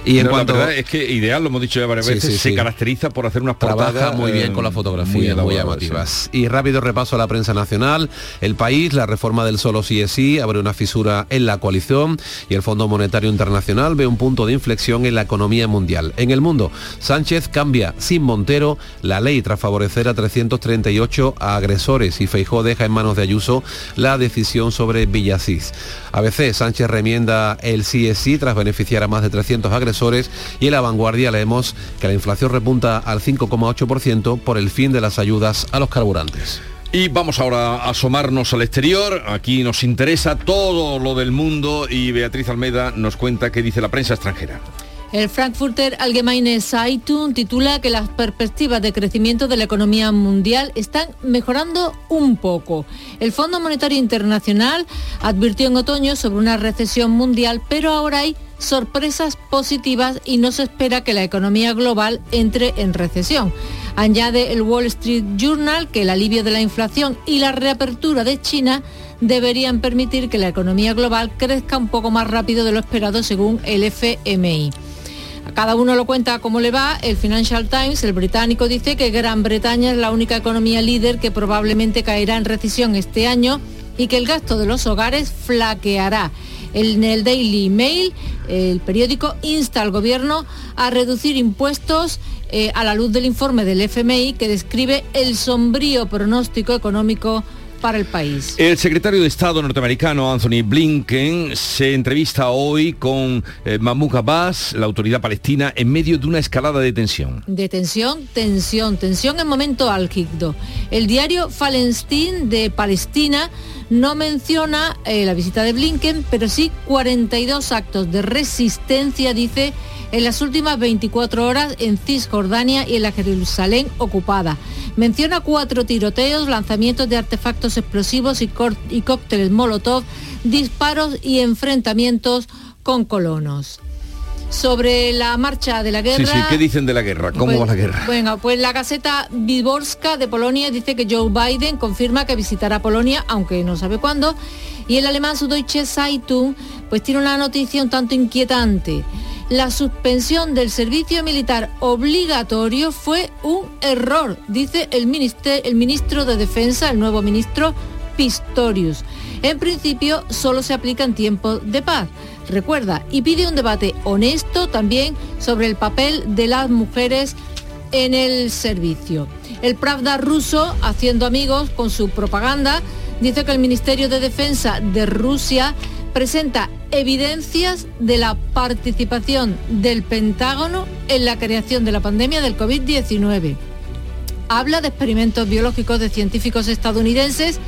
Y en cuanto la es que ideal, lo hemos dicho ya varias veces, se caracteriza por hacer unas portadas muy bien con la fotografía, muy, llamativas. Y rápido repaso a la prensa nacional. El país, la reforma del solo sí es sí, abre una fisura en la coalición y el Fondo Monetario Internacional ve un punto de inflexión en la economía mundial. En el mundo, Sánchez cambia sin Montero la ley tras favorecer a 338 agresores y Feijó deja en manos de Ayuso la decisión sobre Villasís. A veces Sánchez remienda el CSI tras beneficiar a más de 300 agresores y en la vanguardia leemos que la inflación repunta al 5,8% por el fin de las ayudas a los carburantes. Y vamos ahora a asomarnos al exterior. Aquí nos interesa todo lo del mundo y Beatriz Almeida nos cuenta qué dice la prensa extranjera. El Frankfurter Allgemeine Zeitung titula que las perspectivas de crecimiento de la economía mundial están mejorando un poco. El Fondo Monetario Internacional advirtió en otoño sobre una recesión mundial, pero ahora hay sorpresas positivas y no se espera que la economía global entre en recesión. Añade el Wall Street Journal que el alivio de la inflación y la reapertura de China deberían permitir que la economía global crezca un poco más rápido de lo esperado según el FMI. Cada uno lo cuenta cómo le va. El Financial Times, el británico, dice que Gran Bretaña es la única economía líder que probablemente caerá en recesión este año y que el gasto de los hogares flaqueará. En el Daily Mail, el periódico insta al gobierno a reducir impuestos eh, a la luz del informe del FMI que describe el sombrío pronóstico económico para el país. El secretario de Estado norteamericano Anthony Blinken se entrevista hoy con eh, Mahmoud Abbas, la autoridad palestina, en medio de una escalada de tensión. De tensión, tensión, tensión en momento álgido. El diario Falenstin de Palestina no menciona eh, la visita de Blinken, pero sí 42 actos de resistencia, dice, en las últimas 24 horas en Cisjordania y en la Jerusalén ocupada. Menciona cuatro tiroteos, lanzamientos de artefactos explosivos y, y cócteles Molotov, disparos y enfrentamientos con colonos sobre la marcha de la guerra. Sí, sí, ¿qué dicen de la guerra? ¿Cómo Pues- va la guerra? Bueno, pues la Gaceta Wyborska de Polonia dice que Joe Biden confirma que visitará Polonia, aunque no sabe cuándo. Y el alemán Süddeutsche Zeitung pues tiene una noticia un tanto inquietante. La suspensión del servicio militar obligatorio fue un error, dice el, el ministro de Defensa, el nuevo ministro Pistorius. En principio solo se aplica en tiempos de paz. Recuerda, y pide un debate honesto también sobre el papel de las mujeres en el servicio. El Pravda ruso, haciendo amigos con su propaganda, dice que el Ministerio de Defensa de Rusia presenta evidencias de la participación del Pentágono en la creación de la pandemia del COVID-19 habla de experimentos biológicos de científicos estadounidenses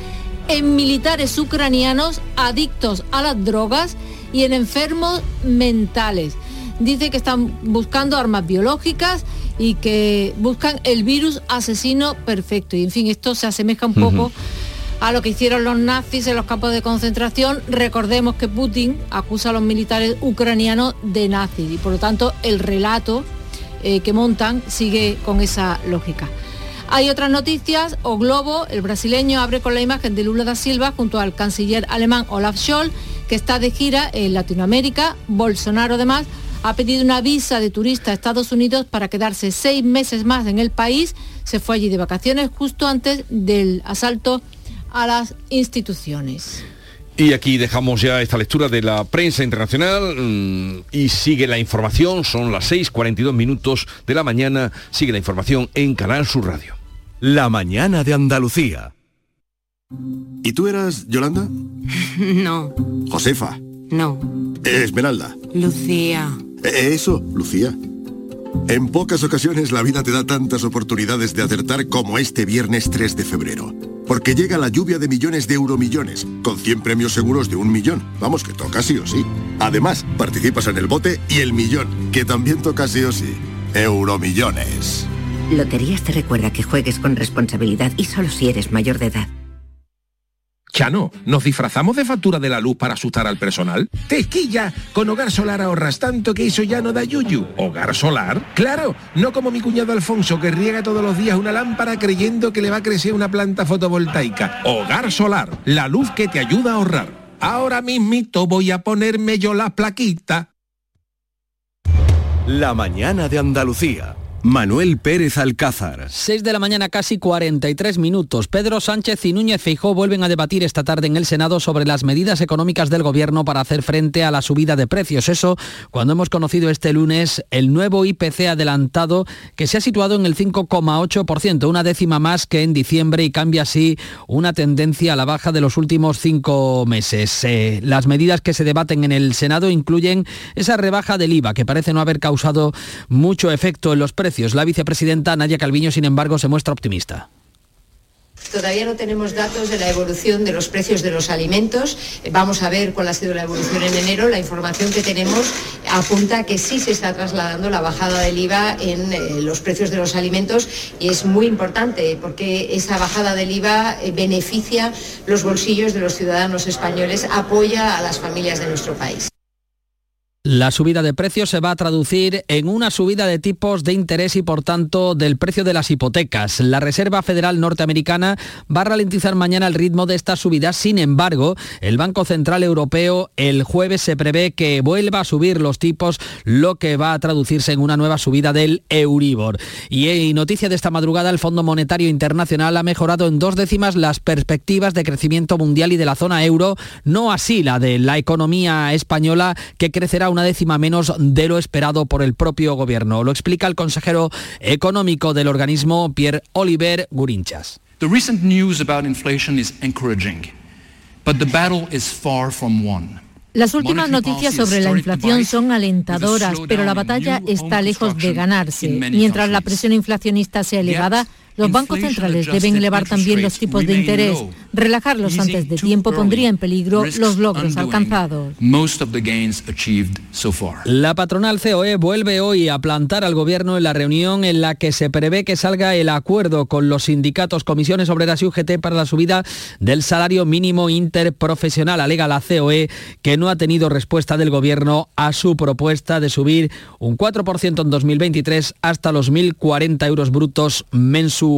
en militares ucranianos adictos a las drogas y en enfermos mentales. Dice que están buscando armas biológicas y que buscan el virus asesino perfecto. Y en fin, esto se asemeja un poco a lo que hicieron los nazis en los campos de concentración. Recordemos que Putin acusa a los militares ucranianos de nazis y por lo tanto el relato eh, que montan sigue con esa lógica. Hay otras noticias. O Globo, el brasileño, abre con la imagen de Lula da Silva junto al canciller alemán Olaf Scholz, que está de gira en Latinoamérica. Bolsonaro, además, ha pedido una visa de turista a Estados Unidos para quedarse seis meses más en el país. Se fue allí de vacaciones justo antes del asalto a las instituciones. Y aquí dejamos ya esta lectura de la prensa internacional mm, y sigue la información, son las 6.42 minutos de la mañana, sigue la información en Canal Sur Radio. La mañana de Andalucía. ¿Y tú eras Yolanda? [LAUGHS] No, Josefa. no. Esmeralda. Lucía. Eh, Eso, Lucía. En pocas ocasiones la vida te da tantas oportunidades de acertar como este viernes 3 de febrero. Porque llega la lluvia de millones de euromillones, con 100 premios seguros de un millón. Vamos, que toca sí o sí. Además, participas en el bote y el millón, que también toca sí o sí. Euromillones. Loterías te recuerda que juegues con responsabilidad y solo si eres mayor de edad. Chano, ¿nos disfrazamos de factura de la luz para asustar al personal? ¡Tequilla! Con Hogar Solar ahorras tanto que eso ya no da yuyu. ¿Hogar Solar? ¡Claro! No como mi cuñado Alfonso que riega todos los días una lámpara creyendo que le va a crecer una planta fotovoltaica. Hogar Solar, la luz que te ayuda a ahorrar. Ahora mismito voy a ponerme yo la plaquita. La mañana de Andalucía. Manuel Pérez Alcázar. 6 de la mañana, casi 43 minutos. Pedro Sánchez y Núñez Feijó vuelven a debatir esta tarde en el Senado sobre las medidas económicas del Gobierno para hacer frente a la subida de precios. Eso cuando hemos conocido este lunes el nuevo IPC adelantado que se ha situado en el 5,8%, una décima más que en diciembre y cambia así una tendencia a la baja de los últimos cinco meses. Eh, las medidas que se debaten en el Senado incluyen esa rebaja del IVA que parece no haber causado mucho efecto en los precios. La vicepresidenta Nadia Calviño, sin embargo, se muestra optimista. Todavía no tenemos datos de la evolución de los precios de los alimentos. Eh, Vamos a ver cuál ha sido la evolución en enero. La información que tenemos apunta a que sí se está trasladando la bajada del IVA en eh, los precios de los alimentos y es muy importante porque esa bajada del IVA eh, beneficia los bolsillos de los ciudadanos españoles, apoya a las familias de nuestro país. La subida de precios se va a traducir en una subida de tipos de interés y por tanto del precio de las hipotecas. La Reserva Federal Norteamericana va a ralentizar mañana el ritmo de esta subida. Sin embargo, el Banco Central Europeo el jueves se prevé que vuelva a subir los tipos, lo que va a traducirse en una nueva subida del Euribor. Y en noticia de esta madrugada, el Fondo Monetario Internacional ha mejorado en dos décimas las perspectivas de crecimiento mundial y de la zona euro, no así la de la economía española, que crecerá una décima menos de lo esperado por el propio gobierno. Lo explica el consejero económico del organismo, Pierre Oliver Gurinchas. The recent news about inflation is encouraging, but the battle is far from won. Las últimas noticias sobre la inflación son alentadoras, pero la batalla está lejos de ganarse. Mientras la presión inflacionista sea elevada, los bancos centrales deben elevar también los tipos de interés. Relajarlos antes de tiempo pondría en peligro los logros alcanzados. La patronal COE vuelve hoy a plantar al gobierno en la reunión en la que se prevé que salga el acuerdo con los sindicatos, comisiones obreras y UGT para la subida del salario mínimo interprofesional. Alega la COE que no ha tenido respuesta del gobierno a su propuesta de subir un 4% en 2023 hasta los 1.040 euros brutos mensuales.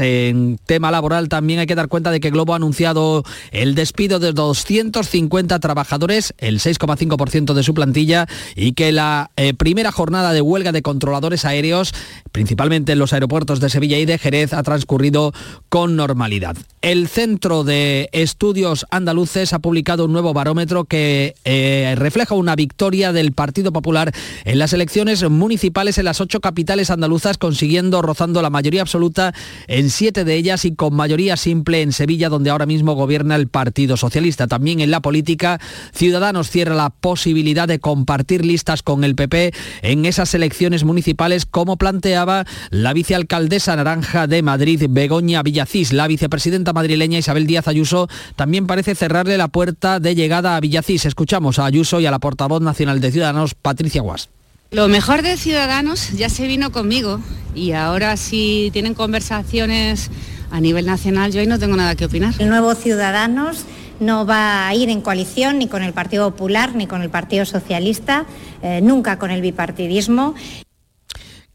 En tema laboral también hay que dar cuenta de que Globo ha anunciado el despido de 250 trabajadores, el 6,5% de su plantilla, y que la eh, primera jornada de huelga de controladores aéreos, principalmente en los aeropuertos de Sevilla y de Jerez, ha transcurrido con normalidad. El Centro de Estudios Andaluces ha publicado un nuevo barómetro que eh, refleja una victoria del Partido Popular en las elecciones municipales en las ocho capitales andaluzas, consiguiendo rozando la mayoría absoluta en siete de ellas y con mayoría simple en Sevilla, donde ahora mismo gobierna el Partido Socialista. También en la política, Ciudadanos cierra la posibilidad de compartir listas con el PP en esas elecciones municipales, como planteaba la vicealcaldesa naranja de Madrid, Begoña Villacís. La vicepresidenta madrileña Isabel Díaz Ayuso también parece cerrarle la puerta de llegada a Villacís. Escuchamos a Ayuso y a la portavoz nacional de Ciudadanos, Patricia Guas. Lo mejor de Ciudadanos ya se vino conmigo y ahora si tienen conversaciones a nivel nacional yo ahí no tengo nada que opinar. El nuevo Ciudadanos no va a ir en coalición ni con el Partido Popular ni con el Partido Socialista, eh, nunca con el bipartidismo.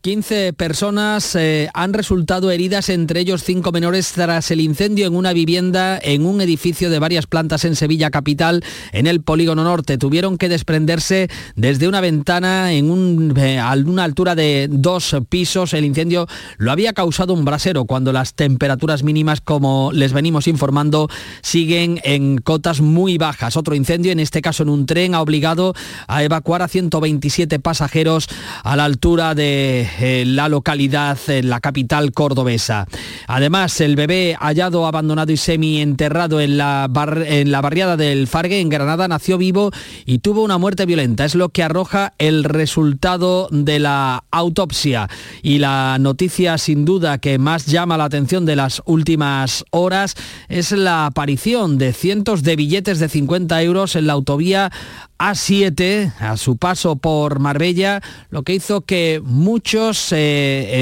15 personas eh, han resultado heridas, entre ellos cinco menores, tras el incendio en una vivienda en un edificio de varias plantas en Sevilla Capital, en el Polígono Norte. Tuvieron que desprenderse desde una ventana en eh, a una altura de dos pisos. El incendio lo había causado un brasero cuando las temperaturas mínimas, como les venimos informando, siguen en cotas muy bajas. Otro incendio, en este caso en un tren, ha obligado a evacuar a 127 pasajeros a la altura de la localidad, en la capital cordobesa. Además, el bebé hallado abandonado y semi-enterrado en la, en la barriada del Fargue, en Granada, nació vivo y tuvo una muerte violenta. Es lo que arroja el resultado de la autopsia. Y la noticia, sin duda, que más llama la atención de las últimas horas es la aparición de cientos de billetes de 50 euros en la autovía a7 a su paso por Marbella, lo que hizo que muchos eh,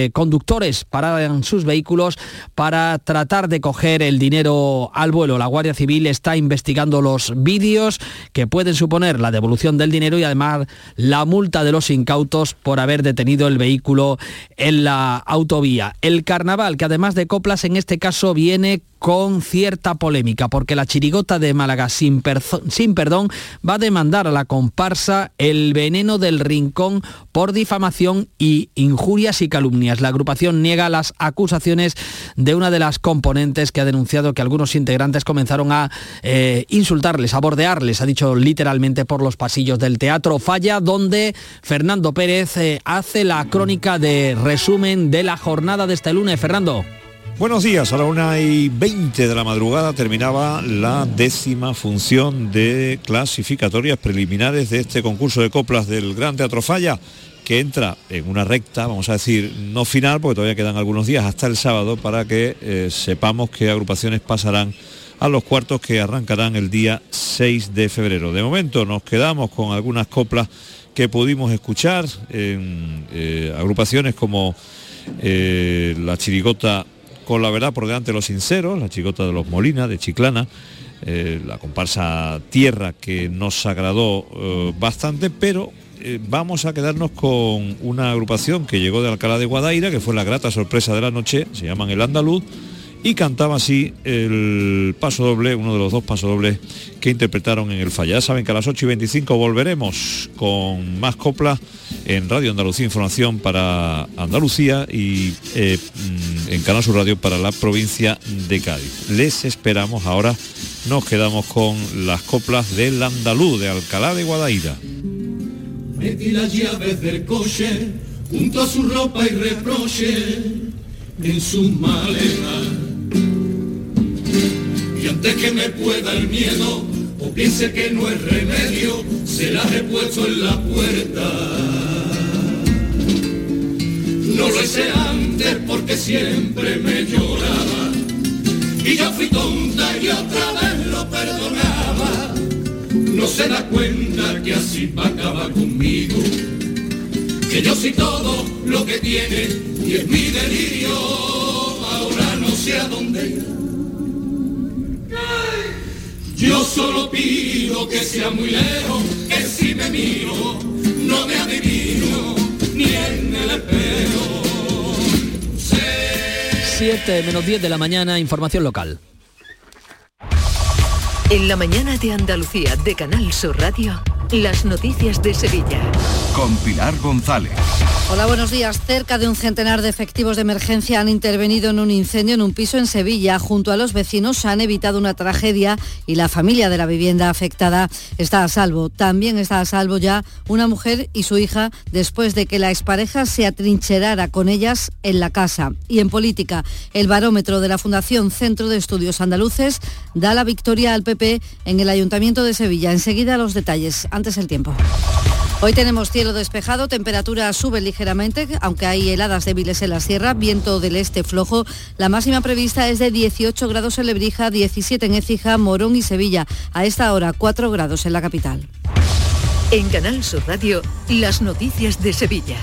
eh, conductores pararan sus vehículos para tratar de coger el dinero al vuelo. La Guardia Civil está investigando los vídeos que pueden suponer la devolución del dinero y además la multa de los incautos por haber detenido el vehículo en la autovía. El carnaval, que además de coplas en este caso viene con cierta polémica, porque la chirigota de Málaga sin, perdón va a demandar a la comparsa El Veneno del Rincón por difamación y injurias y calumnias. La agrupación niega las acusaciones de una de las componentes que ha denunciado que algunos integrantes comenzaron a eh, insultarles, a bordearles, ha dicho literalmente por los pasillos del teatro Falla, donde Fernando Pérez eh, hace la crónica de resumen de la jornada de este lunes. Fernando. Buenos días, a la una y 20 de la madrugada terminaba la décima función de clasificatorias preliminares de este concurso de coplas del Gran Teatro Falla que entra en una recta, vamos a decir, no final, porque todavía quedan algunos días hasta el sábado para que eh, sepamos qué agrupaciones pasarán a los cuartos que arrancarán el día 6 de febrero. De momento nos quedamos con algunas coplas que pudimos escuchar en eh, agrupaciones como eh, la chirigota con la verdad por delante de los sinceros, la chicota de los Molina, de Chiclana, eh, la comparsa Tierra que nos agradó eh, bastante, pero eh, vamos a quedarnos con una agrupación que llegó de Alcalá de Guadaira, que fue la grata sorpresa de la noche, se llaman El Andaluz, y cantaba así el paso doble, uno de los dos pasos dobles que interpretaron en el falla. Ya saben que a las 8 y 25 volveremos con más coplas en Radio Andalucía Información para Andalucía y eh, mm, en Canal Sur Radio para la provincia de Cádiz. Les esperamos, ahora nos quedamos con las coplas del andaluz de Alcalá de Guadaira. Metí las llaves del coche junto a su ropa y reproche en sus maletas. Y antes que me pueda el miedo o piense que no es remedio, se las he en la puerta. No lo hice antes porque siempre me lloraba. Y yo fui tonta y otra vez lo perdonaba. No se da cuenta que así va a acabar conmigo. Que yo soy todo lo que tiene y es mi delirio. Ahora no sé a dónde ir. Yo solo pido que sea muy lejos, que si me miro, no me adivino ni en el espejo. 7 menos 10 de la mañana, información local. En la mañana de Andalucía de Canal Sur Radio, las noticias de Sevilla. Con Pilar González. Hola, buenos días. Cerca de un centenar de efectivos de emergencia han intervenido en un incendio en un piso en Sevilla. Junto a los vecinos han evitado una tragedia y la familia de la vivienda afectada está a salvo. También está a salvo ya una mujer y su hija después de que la expareja se atrincherara con ellas en la casa. Y en política, el barómetro de la Fundación Centro de Estudios Andaluces da la victoria al PP en el Ayuntamiento de Sevilla. Enseguida los detalles. Antes el tiempo. Hoy tenemos cielo despejado, temperatura sube ligeramente, aunque hay heladas débiles en la sierra, viento del este flojo. La máxima prevista es de 18 grados en Lebrija, 17 en Écija, Morón y Sevilla. A esta hora 4 grados en la capital. En Canal Sur Radio, las noticias de Sevilla.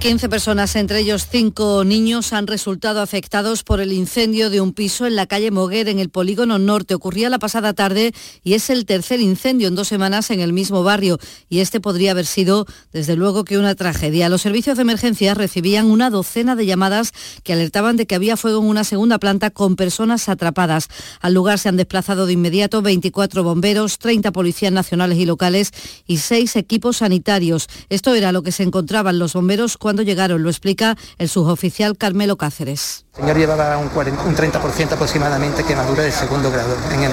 15 personas, entre ellos 5 niños, han resultado afectados por el incendio de un piso en la calle Moguer, en el polígono norte. Ocurría la pasada tarde y es el tercer incendio en dos semanas en el mismo barrio. Y este podría haber sido, desde luego, que una tragedia. Los servicios de emergencia recibían una docena de llamadas que alertaban de que había fuego en una segunda planta con personas atrapadas. Al lugar se han desplazado de inmediato 24 bomberos, 30 policías nacionales y locales y 6 equipos sanitarios. Esto era lo que se encontraban los bomberos cuando llegaron, lo explica el suboficial Carmelo Cáceres. El señor llevaba un, 40, un 30% aproximadamente quemadura de segundo grado, en el,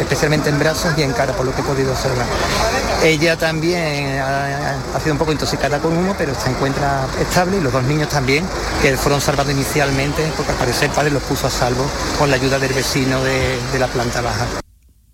especialmente en brazos y en cara, por lo que he podido observar. Ella también ha, sido un poco intoxicada con humo, pero se encuentra estable y los dos niños también, que fueron salvados inicialmente, porque al parecer padre los puso a salvo con la ayuda del vecino de la planta baja.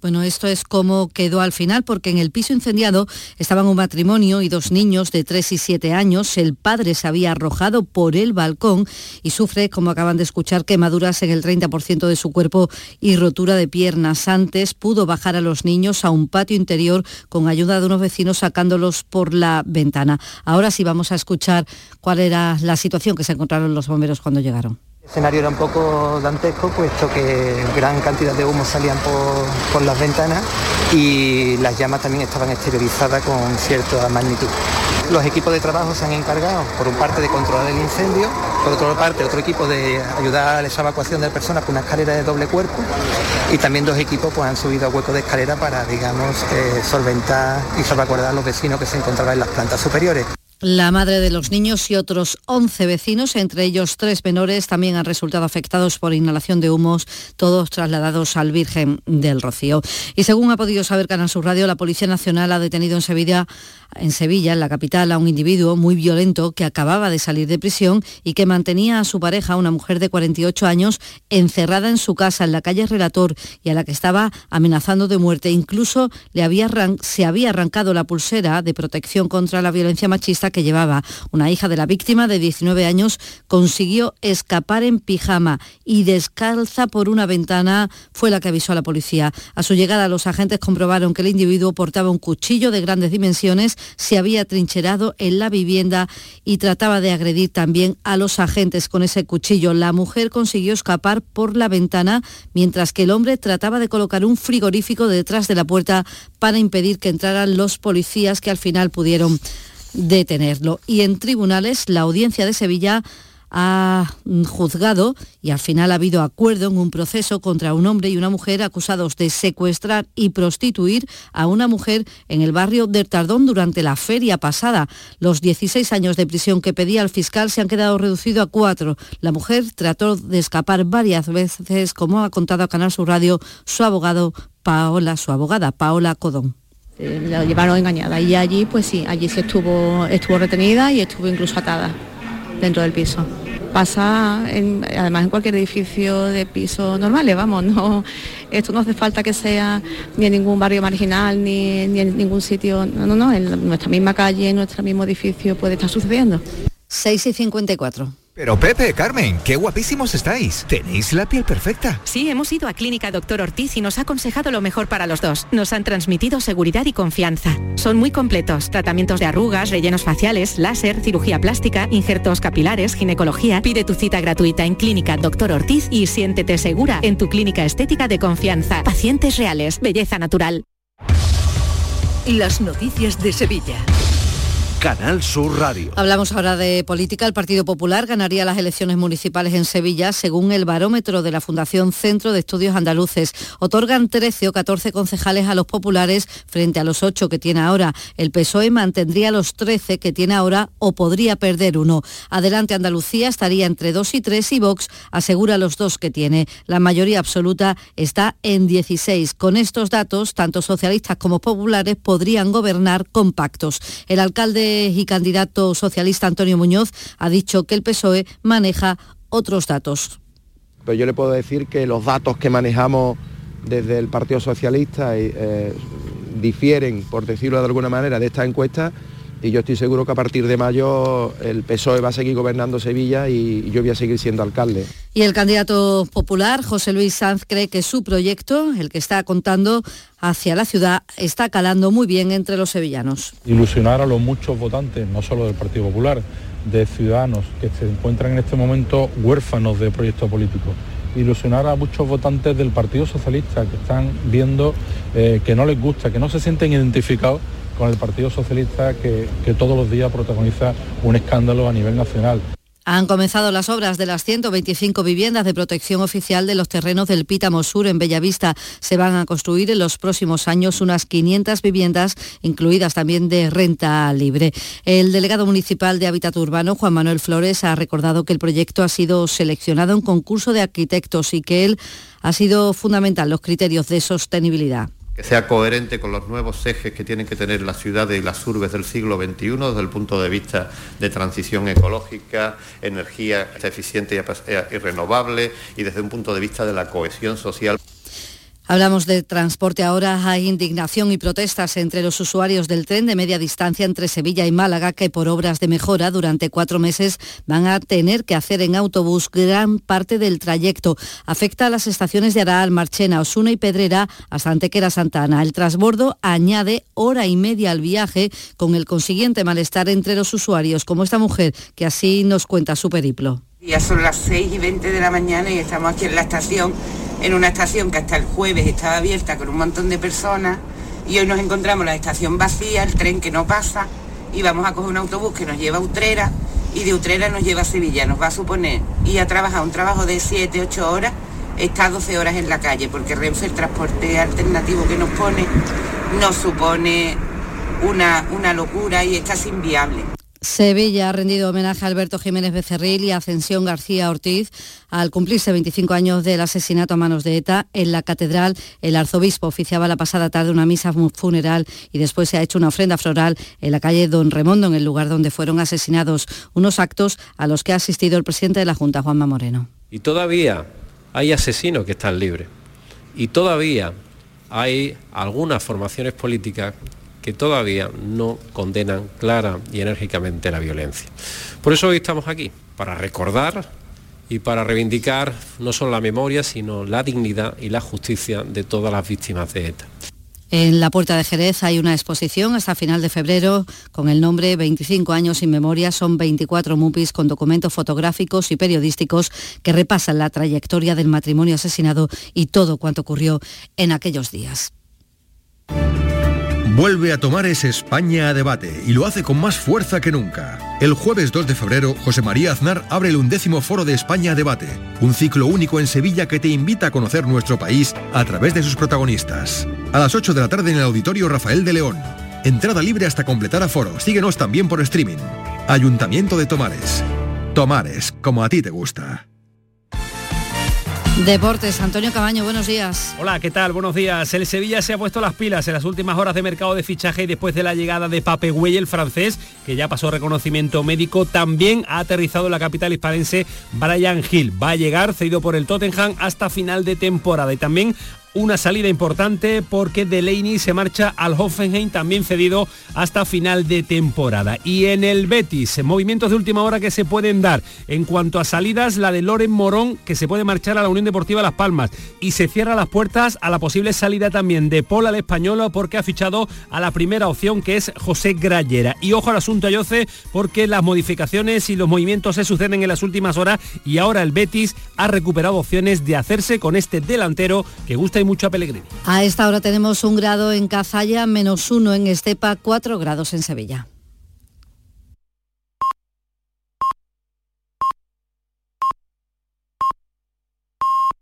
Bueno, esto es como quedó al final, porque en el piso incendiado estaban un matrimonio y dos niños de 3 y 7 años. El padre se había arrojado por el balcón y sufre, como acaban de escuchar, quemaduras en el 30% de su cuerpo y rotura de piernas. Antes pudo bajar a los niños a un patio interior con ayuda de unos vecinos sacándolos por la ventana. Ahora sí vamos a escuchar cuál era la situación que se encontraron los bomberos cuando llegaron. El escenario era un poco dantesco, puesto que gran cantidad de humo salían por, las ventanas y las llamas también estaban exteriorizadas con cierta magnitud. Los equipos de trabajo se han encargado, por un parte, de controlar el incendio, por otra parte, otro equipo de ayudar a esa evacuación de personas con una escalera de doble cuerpo y también dos equipos pues, han subido a hueco de escalera para, digamos, eh, solventar y salvaguardar a los vecinos que se encontraban en las plantas superiores. La madre de los niños y otros 11 vecinos, entre ellos tres menores, también han resultado afectados por inhalación de humos, todos trasladados al Virgen del Rocío. Y según ha podido saber Canal Sur Radio, la Policía Nacional ha detenido en Sevilla, en Sevilla, en la capital, a un individuo muy violento que acababa de salir de prisión y que mantenía a su pareja, una mujer de 48 años, encerrada en su casa en la calle Relator y a la que estaba amenazando de muerte. Incluso le había se había arrancado la pulsera de protección contra la violencia machista que llevaba. Una hija de la víctima de 19 años consiguió escapar en pijama y descalza por una ventana fue la que avisó a la policía. A su llegada los agentes comprobaron que el individuo portaba un cuchillo de grandes dimensiones, se había trincherado en la vivienda y trataba de agredir también a los agentes con ese cuchillo. La mujer consiguió escapar por la ventana mientras que el hombre trataba de colocar un frigorífico detrás de la puerta para impedir que entraran los policías que al final pudieron detenerlo. Y en tribunales, la audiencia de Sevilla ha juzgado y al final ha habido acuerdo en un proceso contra un hombre y una mujer acusados de secuestrar y prostituir a una mujer en el barrio del Tardón durante la feria pasada. Los 16 años de prisión que pedía el fiscal se han quedado reducidos a cuatro. La mujer trató de escapar varias veces, como ha contado a Canal Sur Radio su abogado Paola, su abogada Paola Codón. Eh, la llevaron engañada y allí, pues sí, allí se estuvo, estuvo retenida y estuvo incluso atada dentro del piso pasa además en cualquier edificio de piso normales, vamos, no, esto no hace falta que sea ni en ningún barrio marginal, ni, ni en ningún sitio, no, no, no, en nuestra misma calle, en nuestro mismo edificio puede estar sucediendo. 6 y 54. Pero Pepe, Carmen, qué guapísimos estáis. Tenéis la piel perfecta. Sí, hemos ido a Clínica Doctor Ortiz y nos ha aconsejado lo mejor para los dos. Nos han transmitido seguridad y confianza. Son muy completos. Tratamientos de arrugas, rellenos faciales, láser, cirugía plástica, injertos capilares, ginecología. Pide tu cita gratuita en Clínica Doctor Ortiz y siéntete segura en tu clínica estética de confianza. Pacientes reales, belleza natural. Las noticias de Sevilla. Canal Sur Radio. Hablamos ahora de política. El Partido Popular ganaría las elecciones municipales en Sevilla según el barómetro de la Fundación Centro de Estudios Andaluces. Otorgan 13 o 14 concejales a los populares frente a los 8 que tiene ahora. El PSOE mantendría los 13 que tiene ahora o podría perder uno. Adelante Andalucía estaría entre 2 y 3 y Vox asegura los dos que tiene. La mayoría absoluta está en 16. Con estos datos, tanto socialistas como populares podrían gobernar con pactos. El alcalde y candidato socialista Antonio Muñoz ha dicho que el PSOE maneja otros datos. Pero yo le puedo decir que los datos que manejamos desde el Partido Socialista eh, difieren, por decirlo de alguna manera, de esta encuesta y yo estoy seguro que a partir de mayo el PSOE va a seguir gobernando Sevilla y yo voy a seguir siendo alcalde. Y el candidato popular, José Luis Sanz, cree que su proyecto, el que está contando hacia la ciudad, está calando muy bien entre los sevillanos. Ilusionar a los muchos votantes, no solo del Partido Popular, de ciudadanos que se encuentran en este momento huérfanos de proyecto político ilusionar a muchos votantes del Partido Socialista que están viendo eh, que no les gusta, que no se sienten identificados con el Partido Socialista que, todos los días protagoniza un escándalo a nivel nacional. Han comenzado las obras de las 125 viviendas de protección oficial de los terrenos del Pítamo Sur en Bellavista. Se van a construir en los próximos años unas 500 viviendas, incluidas también de renta libre. El delegado municipal de Hábitat Urbano, Juan Manuel Flores, ha recordado que el proyecto ha sido seleccionado en concurso de arquitectos y que él ha sido fundamental los criterios de sostenibilidad que sea coherente con los nuevos ejes que tienen que tener las ciudades y las urbes del siglo XXI desde el punto de vista de transición ecológica, energía eficiente y renovable y desde un punto de vista de la cohesión social. Hablamos de transporte ahora. Hay indignación y protestas entre los usuarios del tren de media distancia entre Sevilla y Málaga que por obras de mejora durante cuatro meses van a tener que hacer en autobús gran parte del trayecto. Afecta a las estaciones de Araal, Marchena, Osuna y Pedrera hasta Antequera Santana. El transbordo añade hora y media al viaje con el consiguiente malestar entre los usuarios, como esta mujer que así nos cuenta su periplo. Ya son las 6 y 20 de la mañana y estamos aquí en la estación en una estación que hasta el jueves estaba abierta con un montón de personas y hoy nos encontramos la estación vacía, el tren que no pasa y vamos a coger un autobús que nos lleva a Utrera y de Utrera nos lleva a Sevilla. Nos va a suponer ir a trabajar un trabajo de 7, 8 horas, estar 12 horas en la calle, porque Renfe, el transporte alternativo que nos pone, nos supone una, una locura y es casi inviable. Sevilla ha rendido homenaje a Alberto Jiménez Becerril y a Ascensión García Ortiz al cumplirse 25 años del asesinato a manos de ETA. En la catedral, el arzobispo oficiaba la pasada tarde una misa funeral y después se ha hecho una ofrenda floral en la calle Don Remondo, en el lugar donde fueron asesinados. Unos actos a los que ha asistido el presidente de la Junta, Juanma Moreno. Y todavía hay asesinos que están libres. Y todavía hay algunas formaciones políticas que todavía no condenan clara y enérgicamente la violencia. Por eso hoy estamos aquí, para recordar y para reivindicar no solo la memoria, sino la dignidad y la justicia de todas las víctimas de ETA. En la Puerta de Jerez hay una exposición hasta final de febrero con el nombre 25 años sin memoria. Son 24 MUPIs con documentos fotográficos y periodísticos que repasan la trayectoria del matrimonio asesinado y todo cuanto ocurrió en aquellos días. Vuelve a tomar ese España a debate y lo hace con más fuerza que nunca. El jueves 2 de febrero, José María Aznar abre el undécimo foro de España a debate, un ciclo único en Sevilla que te invita a conocer nuestro país a través de sus protagonistas. A las 8 de la tarde en el Auditorio Rafael de León. Entrada libre hasta completar aforo. Síguenos también por streaming. Ayuntamiento de Tomares. Tomares, como a ti te gusta. Deportes, Antonio Cabaño, buenos días. Hola, ¿qué tal? Buenos días. El Sevilla se ha puesto las pilas en las últimas horas de mercado de fichaje y después de la llegada de Pape el francés, que ya pasó reconocimiento médico, también ha aterrizado en la capital hispanense Brian Hill. Va a llegar cedido por el Tottenham hasta final de temporada y también una salida importante porque Delaney se marcha al Hoffenheim también cedido hasta final de temporada. Y en el Betis, movimientos de última hora que se pueden dar. En cuanto a salidas, la de Loren Morón que se puede marchar a la Unión Deportiva Las Palmas y se cierra las puertas a la posible salida también de Paul al español porque ha fichado a la primera opción que es José Grayera. Y ojo al asunto Ayoce porque las modificaciones y los movimientos se suceden en las últimas horas y ahora el Betis ha recuperado opciones de hacerse con este delantero que gusta mucho a Pellegrini. A esta hora tenemos un grado en Cazalla, menos uno en Estepa, cuatro grados en Sevilla.